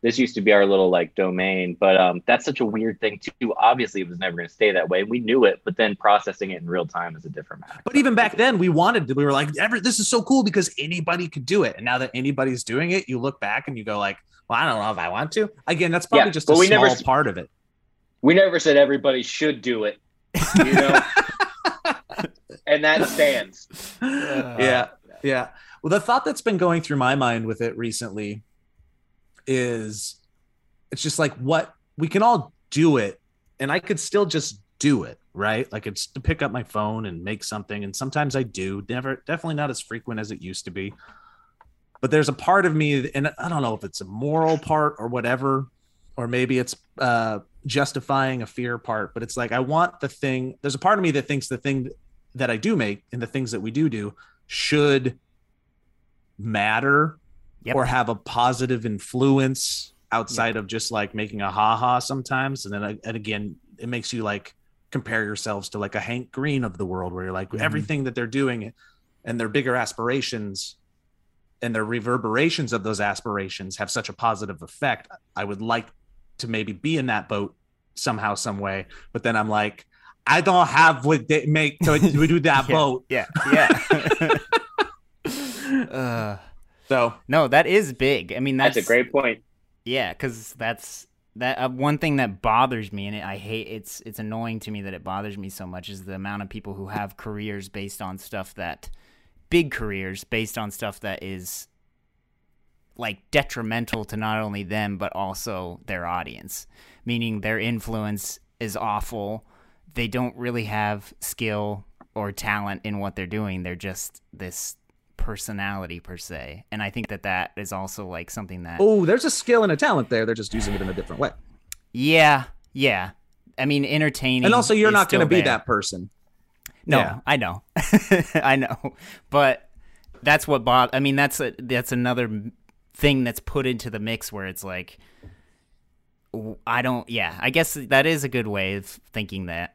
this used to be our little like domain, but um, that's such a weird thing too. Obviously, it was never going to stay that way. We knew it, but then processing it in real time is a different matter. But even back then, we wanted to, we were like, ever this is so cool because anybody could do it. And now that anybody's doing it, you look back and you go like, well, I don't know if I want to. Again, that's probably Yeah, just a we small never part of it. we never said everybody should do it, you know. and that stands. yeah, yeah. Well, the thought that's been going through my mind with it recently is it's just like what we can all do it, and I could still just do it, right? Like it's to pick up my phone and make something, and sometimes I do. Never, definitely not as frequent as it used to be. But there's a part of me, and I don't know if it's a moral part or whatever, or maybe it's uh, justifying a fear part. But it's like I want the thing. There's a part of me that thinks the thing that I do make and the things that we do do should matter Yep. or have a positive influence outside of just like making a haha sometimes. And then and again, it makes you like compare yourselves to like a Hank Green of the world where you're like Mhm. everything that they're doing and their bigger aspirations and the reverberations of those aspirations have such a positive effect. I would like to maybe be in that boat somehow, some way. But then I'm like, I don't have what they make to, to do that Yeah. boat. Yeah. Yeah. uh, So no, that is big. I mean, that's, That's, a great point. Yeah, because that's that uh, one thing that bothers me, and it, I hate it's it's annoying to me that it bothers me so much is the amount of people who have careers based on stuff that big careers based on stuff that is like detrimental to not only them but also their audience, meaning their influence is awful. They don't really have skill or talent in what they're doing. They're just this personality per se, and I think that that is also like something that oh, there's a skill and a talent there. They're just using it in a different way. Yeah, yeah. I mean, entertaining. And also, you're not going to be there. that person. No, yeah. I know, I know, but that's what Bob. I mean, that's a, that's another thing that's put into the mix where it's like, I don't. Yeah, I guess that is a good way of thinking that.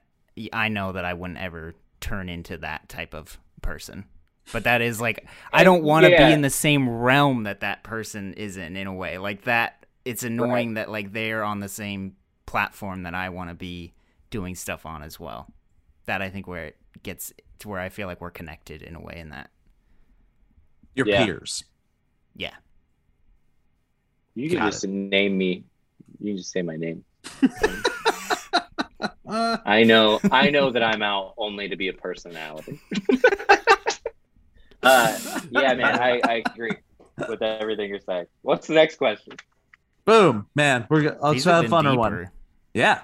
I know that I wouldn't ever turn into that type of person. But that is like I don't want to Yeah. be in the same realm that that person is in in a way. Like that it's annoying that like they're on the same platform that I want to be doing stuff on as well. That I think where it gets to where I feel like we're connected in a way in that. Your Yeah. peers. Yeah. You can Got just name me. You can just say my name. I know. I know that I'm out only to be a personality. uh, yeah, man. I, I agree with everything you're saying. What's the next question? boom, man. We're go- let's These have have a been funner one. Yeah.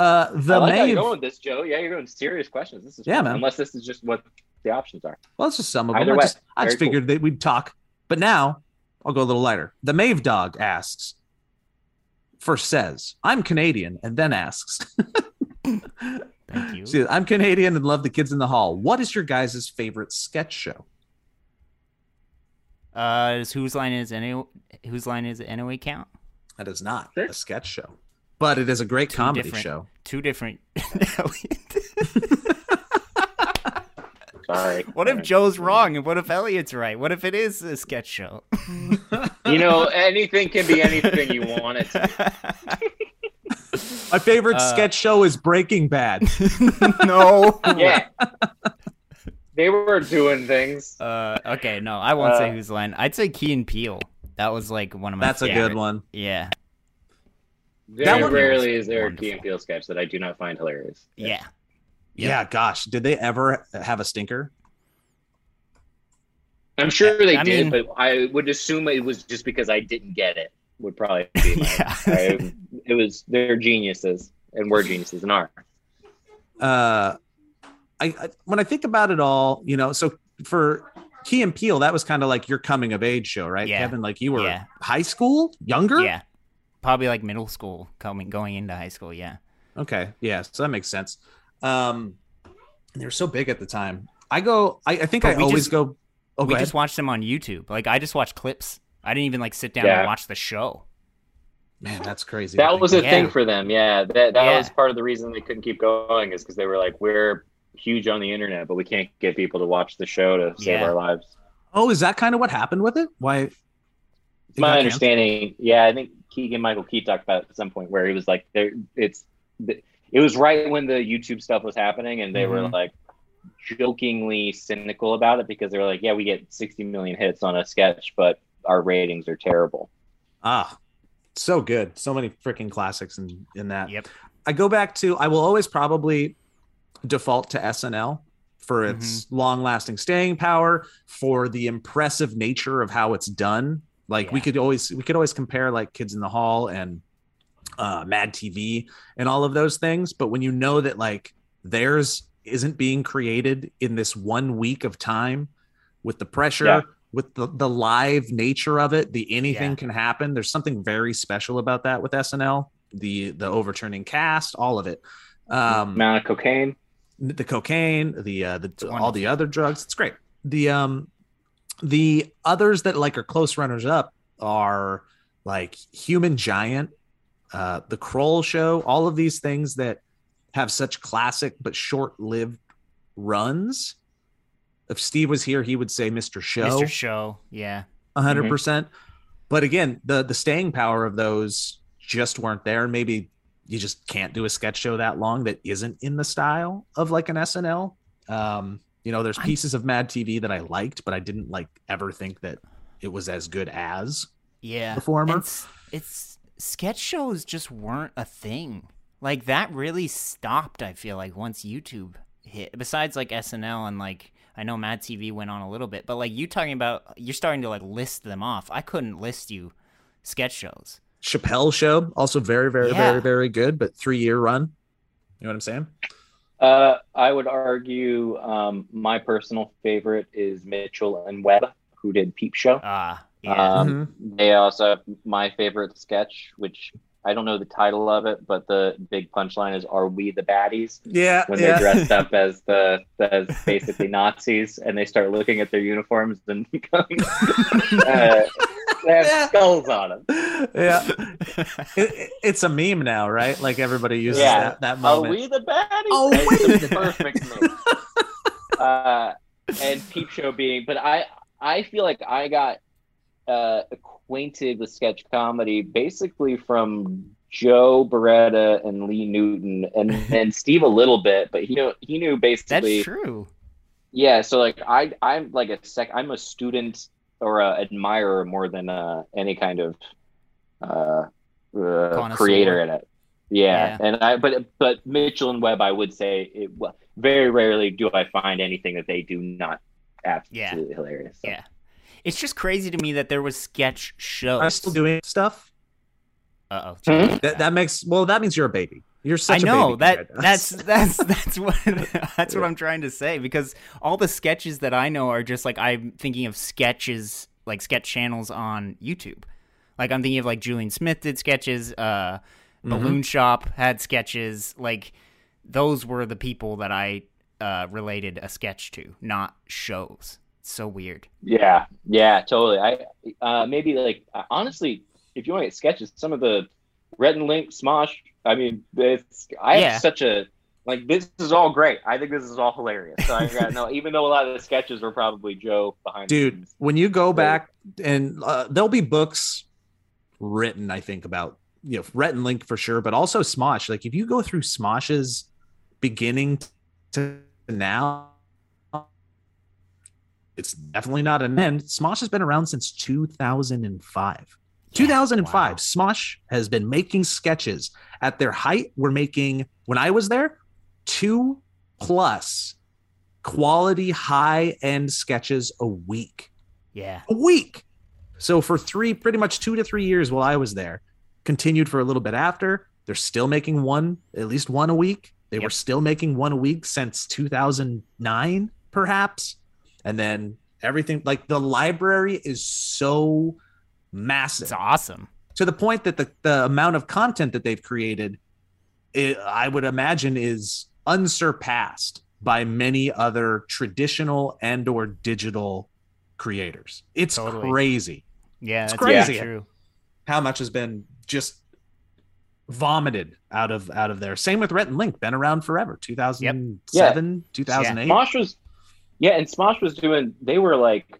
Uh, the I like how you're going with this, Joe. Yeah, you're going serious questions. This is Yeah, fun, man. Unless this is just what the options are. Well, it's just some of them. Either I just, I just very cool. figured that we'd talk. But now I'll go a little lighter. The Mave Dog asks, first says, I'm Canadian, and then asks, Thank you. See, I'm Canadian and love the kids in the hall. What is your guys' favorite sketch show? Uh is whose line is any whose line is it anyway count? That is not Sure. a sketch show, but it is a great Two comedy show. Two different Sorry. What if Joe's wrong and what if Elliott's right? What if it is a sketch show? You know, anything can be anything you want it to. My favorite Uh, sketch show is Breaking Bad. no. Yeah. they were doing things. Uh, okay, no, I won't say Uh, whose line. I'd say Key and Peele. That was like one of my. That's a good one. Yeah, Very one- rarely is there a Wonderful. Key and Peele sketch that I do not find hilarious. yeah. Yeah, gosh, did they ever have a stinker? I'm sure they I did, mean- but I would assume it was just because I didn't get it. Would probably be my. Yeah. I, it was they're geniuses, and we're geniuses and are. uh I, I when I think about it all, you know, so for Key and Peele, that was kind of like your coming of age show, right? Yeah. Kevin, like you were Yeah. high school, younger. Yeah. Probably like middle school, coming going into high school. Yeah. Okay, yeah, so that makes sense. Um, they were so big at the time. I go. I, I think But I we always just- go. Oh, we go just watched them on YouTube. Like I just watched clips. I didn't even like sit down Yeah. and watch the show. Man, that's crazy. That was a. Yeah. thing for them. Yeah, that that Yeah. was part of the reason they couldn't keep going is because they were like, we're huge on the internet, but we can't get people to watch the show to save Yeah. our lives. Oh, is that kind of what happened with it? Why? it got My canceled? understanding, yeah, I think Keegan Michael Key talked about at some point where he was like, there, it's, it was right when the YouTube stuff was happening, and they were Mhm. like jokingly cynical about it because they were like, yeah, we get 60 million hits on a sketch, but our ratings are terrible. Ah, so good. So many freaking classics in in that. Yep. I go back to. I will always probably default to SNL for its Mm-hmm. long-lasting staying power, for the impressive nature of how it's done. Like we could always we could always compare like Kids in the Hall and uh, Mad TV and all of those things. But when you know that like theirs isn't being created in this one week of time with the pressure, Yeah. with the, the live nature of it, the anything Yeah. can happen. There's something very special about that with SNL. The the overturning cast, all of it. Um, Amount of cocaine. the cocaine, the uh, the all the other drugs. It's great. The um the others that like are close runners up are like Human Giant, uh, the Kroll Show, all of these things that have such classic but short-lived runs. If Steve was here, he would say Mr. Show. Mr. Show. Yeah. A hundred percent. But again, the the staying power of those just weren't there. Maybe you just can't do a sketch show that long that isn't in the style of like an SNL. Um, you know, there's pieces of Mad TV that I liked, but I didn't like ever think that it was as good as. Yeah. The former? It's, it's sketch shows just weren't a thing. Like that really stopped, I feel like, once YouTube hit. Besides like SNL and like I know Mad TV went on a little bit, but like you talking about you're starting to like list them off. I couldn't list you sketch shows. Chappelle show, also very, very, Yeah. very, very good, but three year run. You know what I'm saying? Uh, I would argue um, my personal favorite is Mitchell and Webb, who did Peep Show. Ah, yeah. Um, They also have my favorite sketch, which I don't know the title of it, but the big punchline is "Are we the baddies?" Yeah, When yeah. they're dressed up as the as basically Nazis, and they start looking at their uniforms and going, uh, they have Yeah. skulls on them. yeah. It- it- it's a meme now, right? Like everybody uses Yeah. that, that Are we the baddies? Oh, It's we the the perfect move. uh, and Peep Show being, but I I feel like I got uh, acquainted with sketch comedy basically from Joe Bereta and Lee Newton, and and Steve a little bit, but he knew he knew basically. That's true. Yeah, so like I I'm like a sec I'm a student or a admirer more than uh, any kind of uh, uh, creator in it. Yeah. Yeah. and I but but Mitchell and Webb I would say it well, very rarely do I find anything that they do not absolutely hilarious. So. Yeah. It's just crazy to me that there was sketch shows. Are you still doing stuff? Uh Hmm? oh. That, that makes well. That means you're a baby. You're I such a know baby. that that's that's that's what that's what I'm trying to say because all the sketches that I know are just like I'm thinking of sketches like sketch channels on YouTube. Like I'm thinking of like Julian Smith did sketches, uh Mm-hmm. Balloon Shop had sketches, like those were the people that I uh related a sketch to, not shows. It's so weird. Yeah, yeah, totally. I uh, maybe like uh, honestly, if you want to get sketches, some of the Rhett and Link, Smosh. I mean, it's I Yeah. have such a like. This is all great. I think this is all hilarious. So I got no. Even though a lot of the sketches were probably Joe behind. the dude scenes. when you go back and uh, there'll be books written i think about you know rhett and link for sure but also smosh like if you go through smosh's beginning to now it's definitely not an end smosh has been around since 2005 2005 wow. smosh has been making sketches at their height we're making when i was there two plus quality high end sketches a week Yeah. a week. So for three, pretty much two to three years while I was there, continued for a little bit after. They're still making one, at least one a week. They were still making one a week since 2009, perhaps. And then everything like the library is so massive It's awesome. to the point that the, the amount of content that they've created, it, I would imagine, is unsurpassed by many other traditional and or digital creators. It's Totally. crazy Yeah, It's that's crazy. true. how much has been just vomited out of out of there. Same with Rhett and Link, been around forever. 2007, 2008. Smosh was, yeah, and Smosh was doing. They were like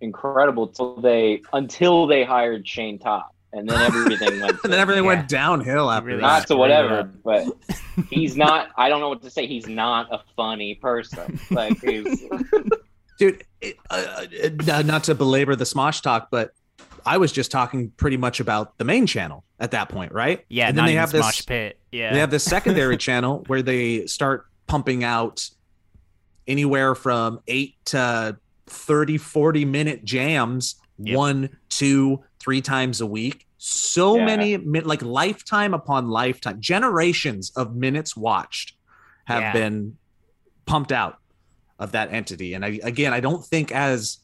incredible till they until they hired Shayne Topp, and then everything went. and then everything Yeah. went downhill after really that. not to whatever, but he's not. I don't know what to say. He's not a funny person. Like he's dude it, uh, uh, not to belabor the smosh talk but i was just talking pretty much about the main channel at that point right Yeah, and then they have this Smosh Pit. Yeah, they have this secondary channel where they start pumping out anywhere from 8 to 30 40 minute jams Yep. one two three times a week so Yeah. many mi- like lifetime upon lifetime generations of minutes watched have Yeah. been pumped out of that entity and I, again i don't think as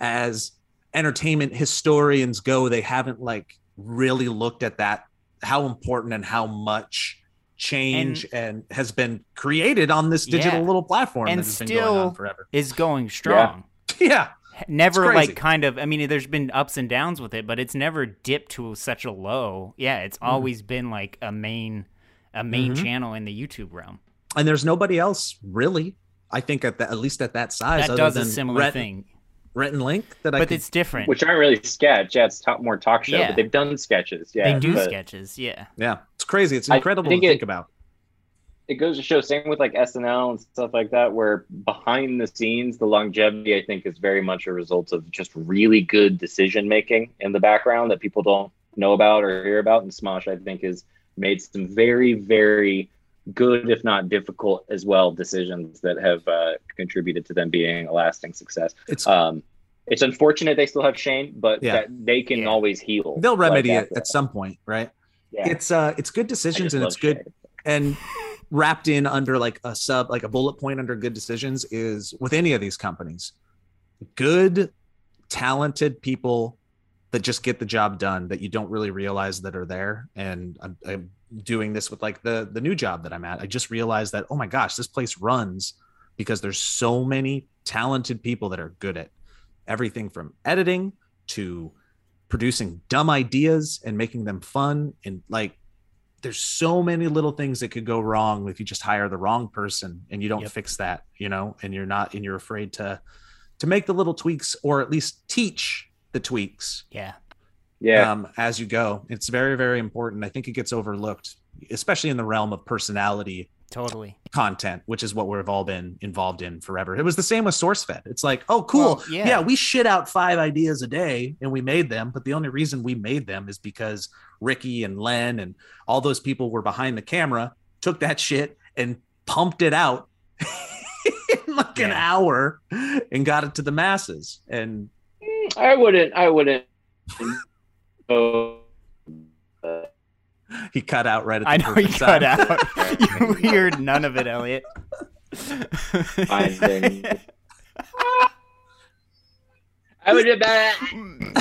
as entertainment historians go they haven't like really looked at that how important and how much change and, has been created on this digital Yeah. little platform And that has been going on still- forever is going strong. yeah Never like kind of. I mean, there's been ups and downs with it, but it's never dipped to such a low. Yeah, it's Mm-hmm. always been like a main, a main Mhm. channel in the YouTube realm and there's nobody else really i think at the, at least at that size that other does a similar Rhett, thing. Rhett and link that i But could, it's different. which aren't really sketch. Yeah, it's talk, more talk show, Yeah. but they've done sketches. Yeah, they do but sketches. Yeah, yeah it's crazy it's I incredible to think think it- about it goes to show same with like SNL and stuff like that, where behind the scenes, the longevity I think is very much a result of just really good decision making in the background that people don't know about or hear about. And Smosh, I think, has made some very, very good, if not difficult as well, decisions that have uh, contributed to them being a lasting success. it's Um, it's unfortunate they still have Shane, but Yeah. that they can Yeah. always heal. they'll like, remedy it at some point right Yeah. it's uh it's good decisions and it's good Shane. and wrapped in under like a sub like a bullet point under good decisions is with any of these companies good talented people that just get the job done that you don't really realize that are there. And I'm, I'm doing this with like the the new job that i'm at. I just realized that oh my gosh this place runs because there's so many talented people that are good at everything from editing to producing dumb ideas and making them fun and like there's so many little things that could go wrong if you just hire the wrong person and you don't Yep. fix that you know and you're not and you're afraid to to make the little tweaks or at least teach the tweaks yeah. Yeah. um, as you go it's very very important i think it gets overlooked especially in the realm of personality Totally. content which is what we've all been involved in forever it was the same with sourcefed it's like oh cool Well, yeah. yeah we shit out five ideas a day and we made them but the only reason we made them is because ricky and len and all those people were behind the camera took that shit and pumped it out in like an hour and got it to the masses and I wouldn't. I wouldn't. Oh, uh, he cut out right at the I know you perfect cut time. out. you heard none of it, Elliott. Fine, then. I would have been.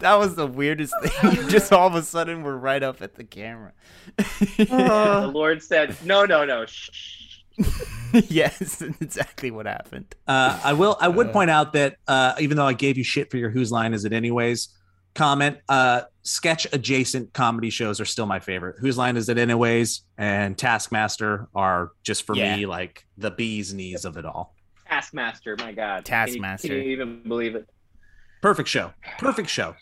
that was the weirdest thing. You just all of a sudden were right up at the camera. The Lord said, "No, no, no." Shh. yes, exactly what happened. Uh, I will. I would Uh. point out that uh, even though I gave you shit for your "Whose Line Is It Anyways" comment, uh, sketch adjacent comedy shows are still my favorite. "Whose Line Is It Anyways" and Taskmaster are just for Yeah. me like the bee's knees of it all. Taskmaster, my God. Taskmaster. Can you, can you even believe it? Perfect show. Perfect show.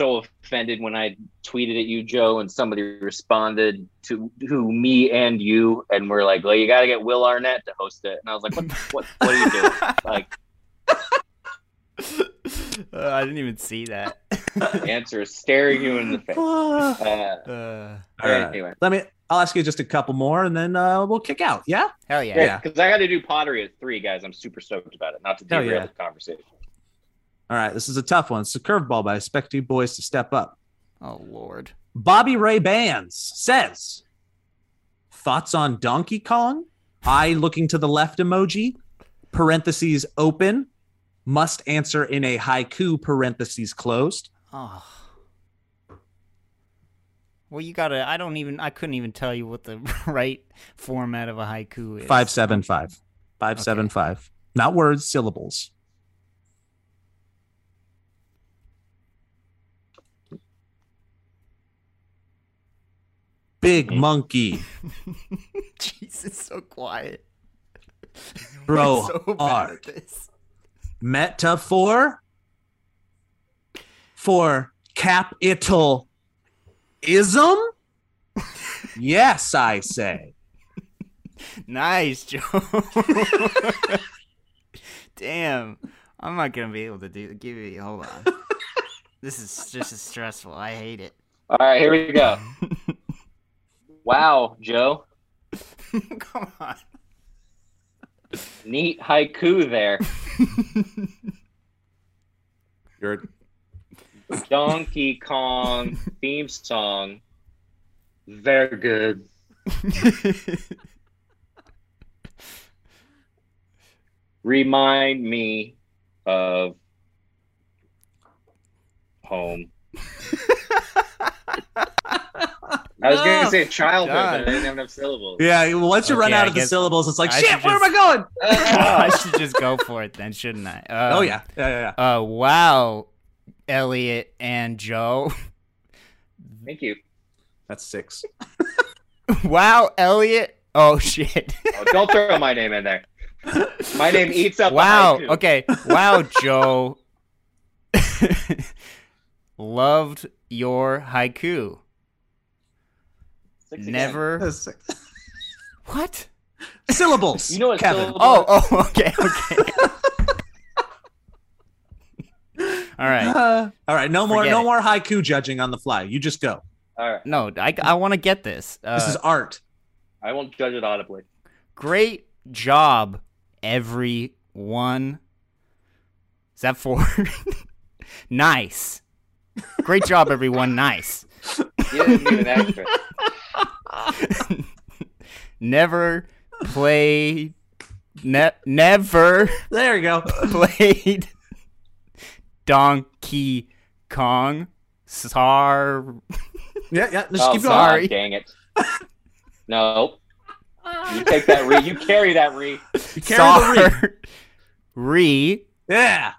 So offended when I tweeted at you, Joe, and somebody responded to who me and you, and we're like, "Well, you got to get Will Arnett to host it." And I was like, "What? What? What are you doing?" Like, Uh, I didn't even see that. the answer is staring you in the face. Uh, Uh, Uh, all right. Anyway, Let me. I'll ask you just a couple more, and then uh, we'll kick out. Yeah. hell yeah. Yeah. yeah, because I got to do pottery at three, guys. I'm super stoked about it. Not to Hell derail yeah. the conversation. All right. This is a tough one. It's a curveball, but I expect you boys to step up. Oh lord. Bobby Ray Bands says, thoughts on Donkey Kong? Eye looking to the left emoji, parentheses open, must answer in a haiku, parentheses closed. Oh. Well, you gotta. I don't even. I couldn't even tell you what the right format of a haiku is. Five seven five. Five seven five. Not words, syllables. Big monkey, Jesus, so quiet. bro. so bad art. at this. Metaphor for capitalism? yes, I say. Nice, Joe. Damn, I'm not gonna be able to do. Give me. Hold on. This is just as stressful. I hate it. All right, here we go. wow, Joe. Come on. Neat haiku there. You're Donkey Kong theme song. Very good. Remind me of home. I was going to say childhood, but I didn't have enough syllables. yeah. well, Once you run out I of the syllables, it's like I shit. should Where am I going? I Ah, should just go for it then, shouldn't I? Um, oh yeah, yeah, yeah. yeah. Uh, wow, Elliott and Joe. Thank you. That's six. wow, Elliott. Oh shit. Oh, don't throw my name in there. My name eats up. wow. Okay. Wow, Joe. Loved your haiku. Six. Never. Six. What? syllables. You know what Kevin. syllable- Oh. Oh. Okay. Okay. All right. Uh, all right, no more, Forget no it. more haiku judging on the fly. You just go. All right. No, I, I want to get this. Uh, This is art. I won't judge it audibly. great job, everyone. Is that four? nice. Great job, everyone. Nice. You didn't need an extra. Never played. Ne- never There you go. played Donkey Kong. Sar. Yeah, yeah. Just oh, keep going. Sorry. dang it. No. You take that re. You carry that re. You carry the ring. Re. Yeah.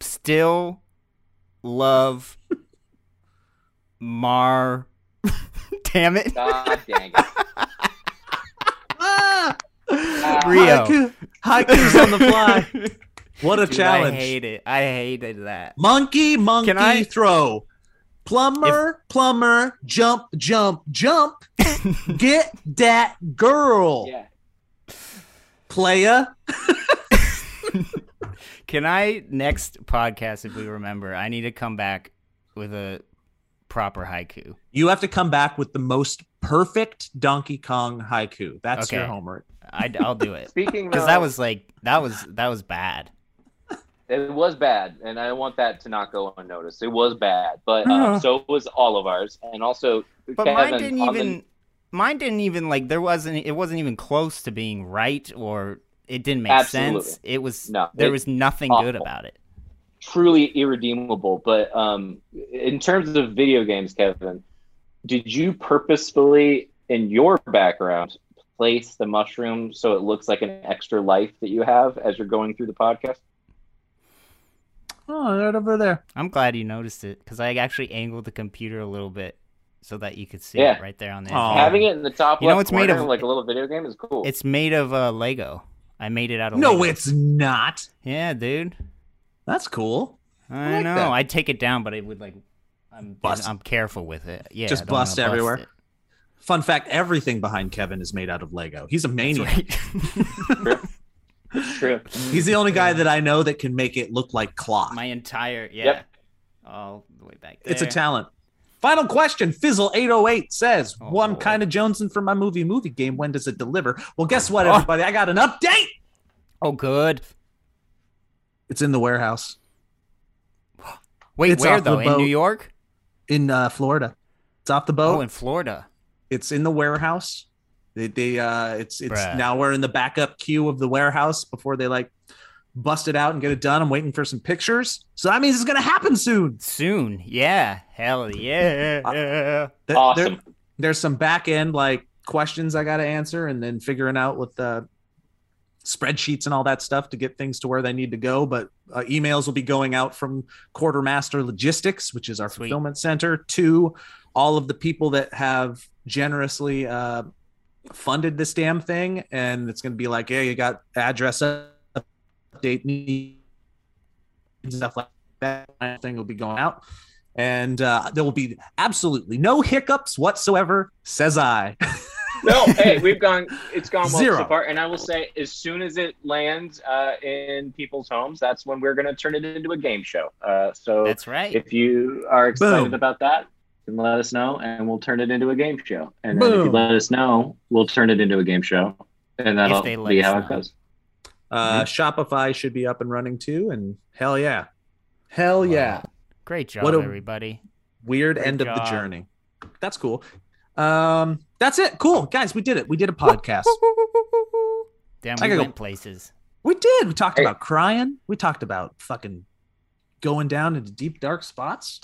Still love Mar. Damn it. God dang it. Ah! Rio. Haiku, haikus on the fly. What a Dude, challenge. I hate it. I hated that. Monkey, monkey, Can I- throw. Plumber, plumber, jump, jump, jump. Get that girl. Yeah. Playa. Can I next podcast if we remember? I need to come back with a proper haiku. You have to come back with the most perfect Donkey Kong haiku. That's your homework. I, I'll do it Speaking because that was like that was that was bad. it was bad, and I want that to not go unnoticed. It was bad, but uh, Uh. so was all of ours, and also But Kevin, mine didn't on the- even. Mine didn't even like. There wasn't. It wasn't even close to being right, or it didn't make Absolutely. sense. It was. No, there it- was nothing good about it. Truly irredeemable. But um, in terms of video games, Kevin, did you purposefully, in your background, place the mushroom so it looks like an extra life that you have as you're going through the podcast? Oh, right over there. I'm glad you noticed it because I actually angled the computer a little bit so that you could see Yeah. it right there on the. Aw. Having it in the top You know left it's made of- like a little video game, is cool. It's made of uh, Lego. I made it out of No, Lego. it's not. Yeah, dude. That's cool. I, like know. that. I'd take it down, but it would like. I'm Bust. I'm careful with it. Yeah, Just I don't bust everywhere. it. Fun fact everything behind Kevin is made out of Lego. He's a That's maniac. right. True. He's the only guy that I know that can make it look like cloth. My entire yeah. Yep. All the way back there. It's a talent. Final question. Fizzle808 says, Oh, one boy. kind of Jonesing for my movie movie game. When does it deliver? Well, guess what, Oh. everybody? I got an update. Oh, good. It's in the warehouse Wait, It's where though? In. New York? in uh, Florida. It's off the boat. Oh, in Florida. it's in the warehouse. They, they uh, it's it's Bruh. now we're in the backup queue of the warehouse before they like bust it out and get it done. I'm waiting for some pictures. So that means it's gonna happen soon. Soon, yeah, hell yeah. Th- there- Awesome. there's some back end like questions I got to answer, and then figuring out with the spreadsheets and all that stuff to get things to where they need to go. But uh, emails will be going out from Quartermaster Logistics, which is our Sweet. fulfillment center, to all of the people that have generously uh, funded this damn thing. And it's going to be like, yeah, you got address update needs, stuff like that. Kind thing will be going out. And uh, there will be absolutely no hiccups whatsoever, says I. No, hey, we've gone. It's gone well Zero. so far, and I will say, as soon as it lands uh, in people's homes, that's when we're going to turn it into a game show. Uh, so That's right. if you are excited Boom. about that, then let us know, and we'll turn it into a game show. And then if you let us know, we'll turn it into a game show, and that'll they let be us how it goes. Uh, Shopify should be up and running too, and hell yeah, hell yeah, Great job, What a- everybody. weird Great end of the journey. That's cool. Um, that's it. Cool, guys. We did it. We did a podcast. Damn, I we gotta go- went places. We did. We talked Hey. about crying. We talked about fucking going down into deep dark spots.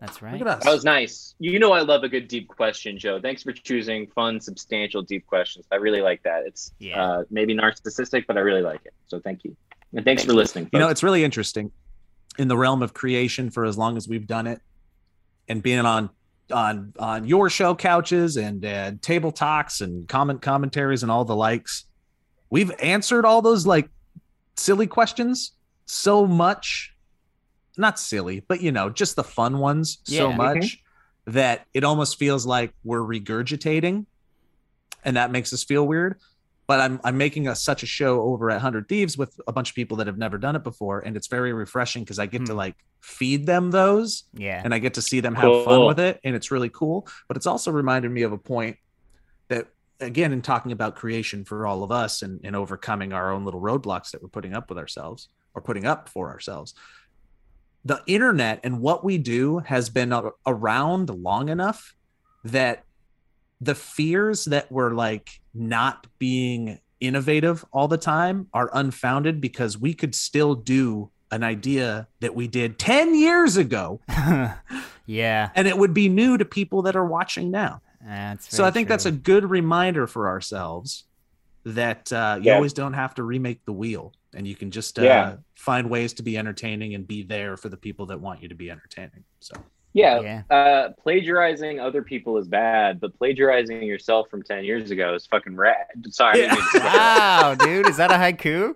That's right. Look at us. That was nice. You know, I love a good deep question, Joe. Thanks for choosing fun, substantial, deep questions. I really like that. It's Yeah. uh, maybe narcissistic, but I really like it. So thank you, and thanks for listening. You know, it's really interesting in the realm of creation for as long as we've done it and being on on on your show couches and uh, table talks and comment commentaries and all the likes. We've answered all those like silly questions so much not silly but you know just the fun ones so Yeah. much that it almost feels like we're regurgitating and that makes us feel weird but I'm I'm making a such a show over at Hundred Thieves with a bunch of people that have never done it before, and it's very refreshing because I get to Hmm. like feed them those, Yeah. and I get to see them have fun with it, and it's really cool. But it's also reminded me of a point that, again, in talking about creation for all of us and, and overcoming our own little roadblocks that we're putting up with ourselves or putting up for ourselves. The internet and what we do has been a- around long enough that the fears that were like not being innovative all the time are unfounded because we could still do an idea that we did 10 years ago yeah. and it would be new to people that are watching now. That's so I very think that's a good reminder for ourselves that uh, you Yeah. always don't have to remake the wheel and you can just uh, Yeah. find ways to be entertaining and be there for the people that want you to be entertaining. So yeah. Yeah. Uh, plagiarizing other people is bad, but plagiarizing yourself from ten years ago is fucking rad. Sorry, I didn't mean to say that. Wow, dude, is that a haiku?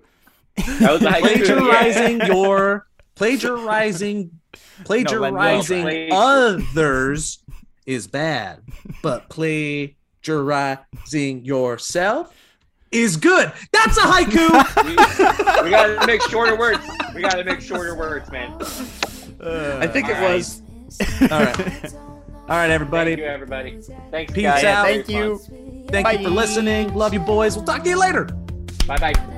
That was a haiku, plagiarizing yeah. your plagiarizing plagiarizing plagi- others is bad but plagiarizing yourself is good that's a haiku we, we gotta make shorter words. We gotta make shorter words, man. i think it All right. was all right all right everybody Thank you, everybody. Thanks, Peace guys. out. Thank you. thank you for listening love you boys we'll talk to you later Bye bye.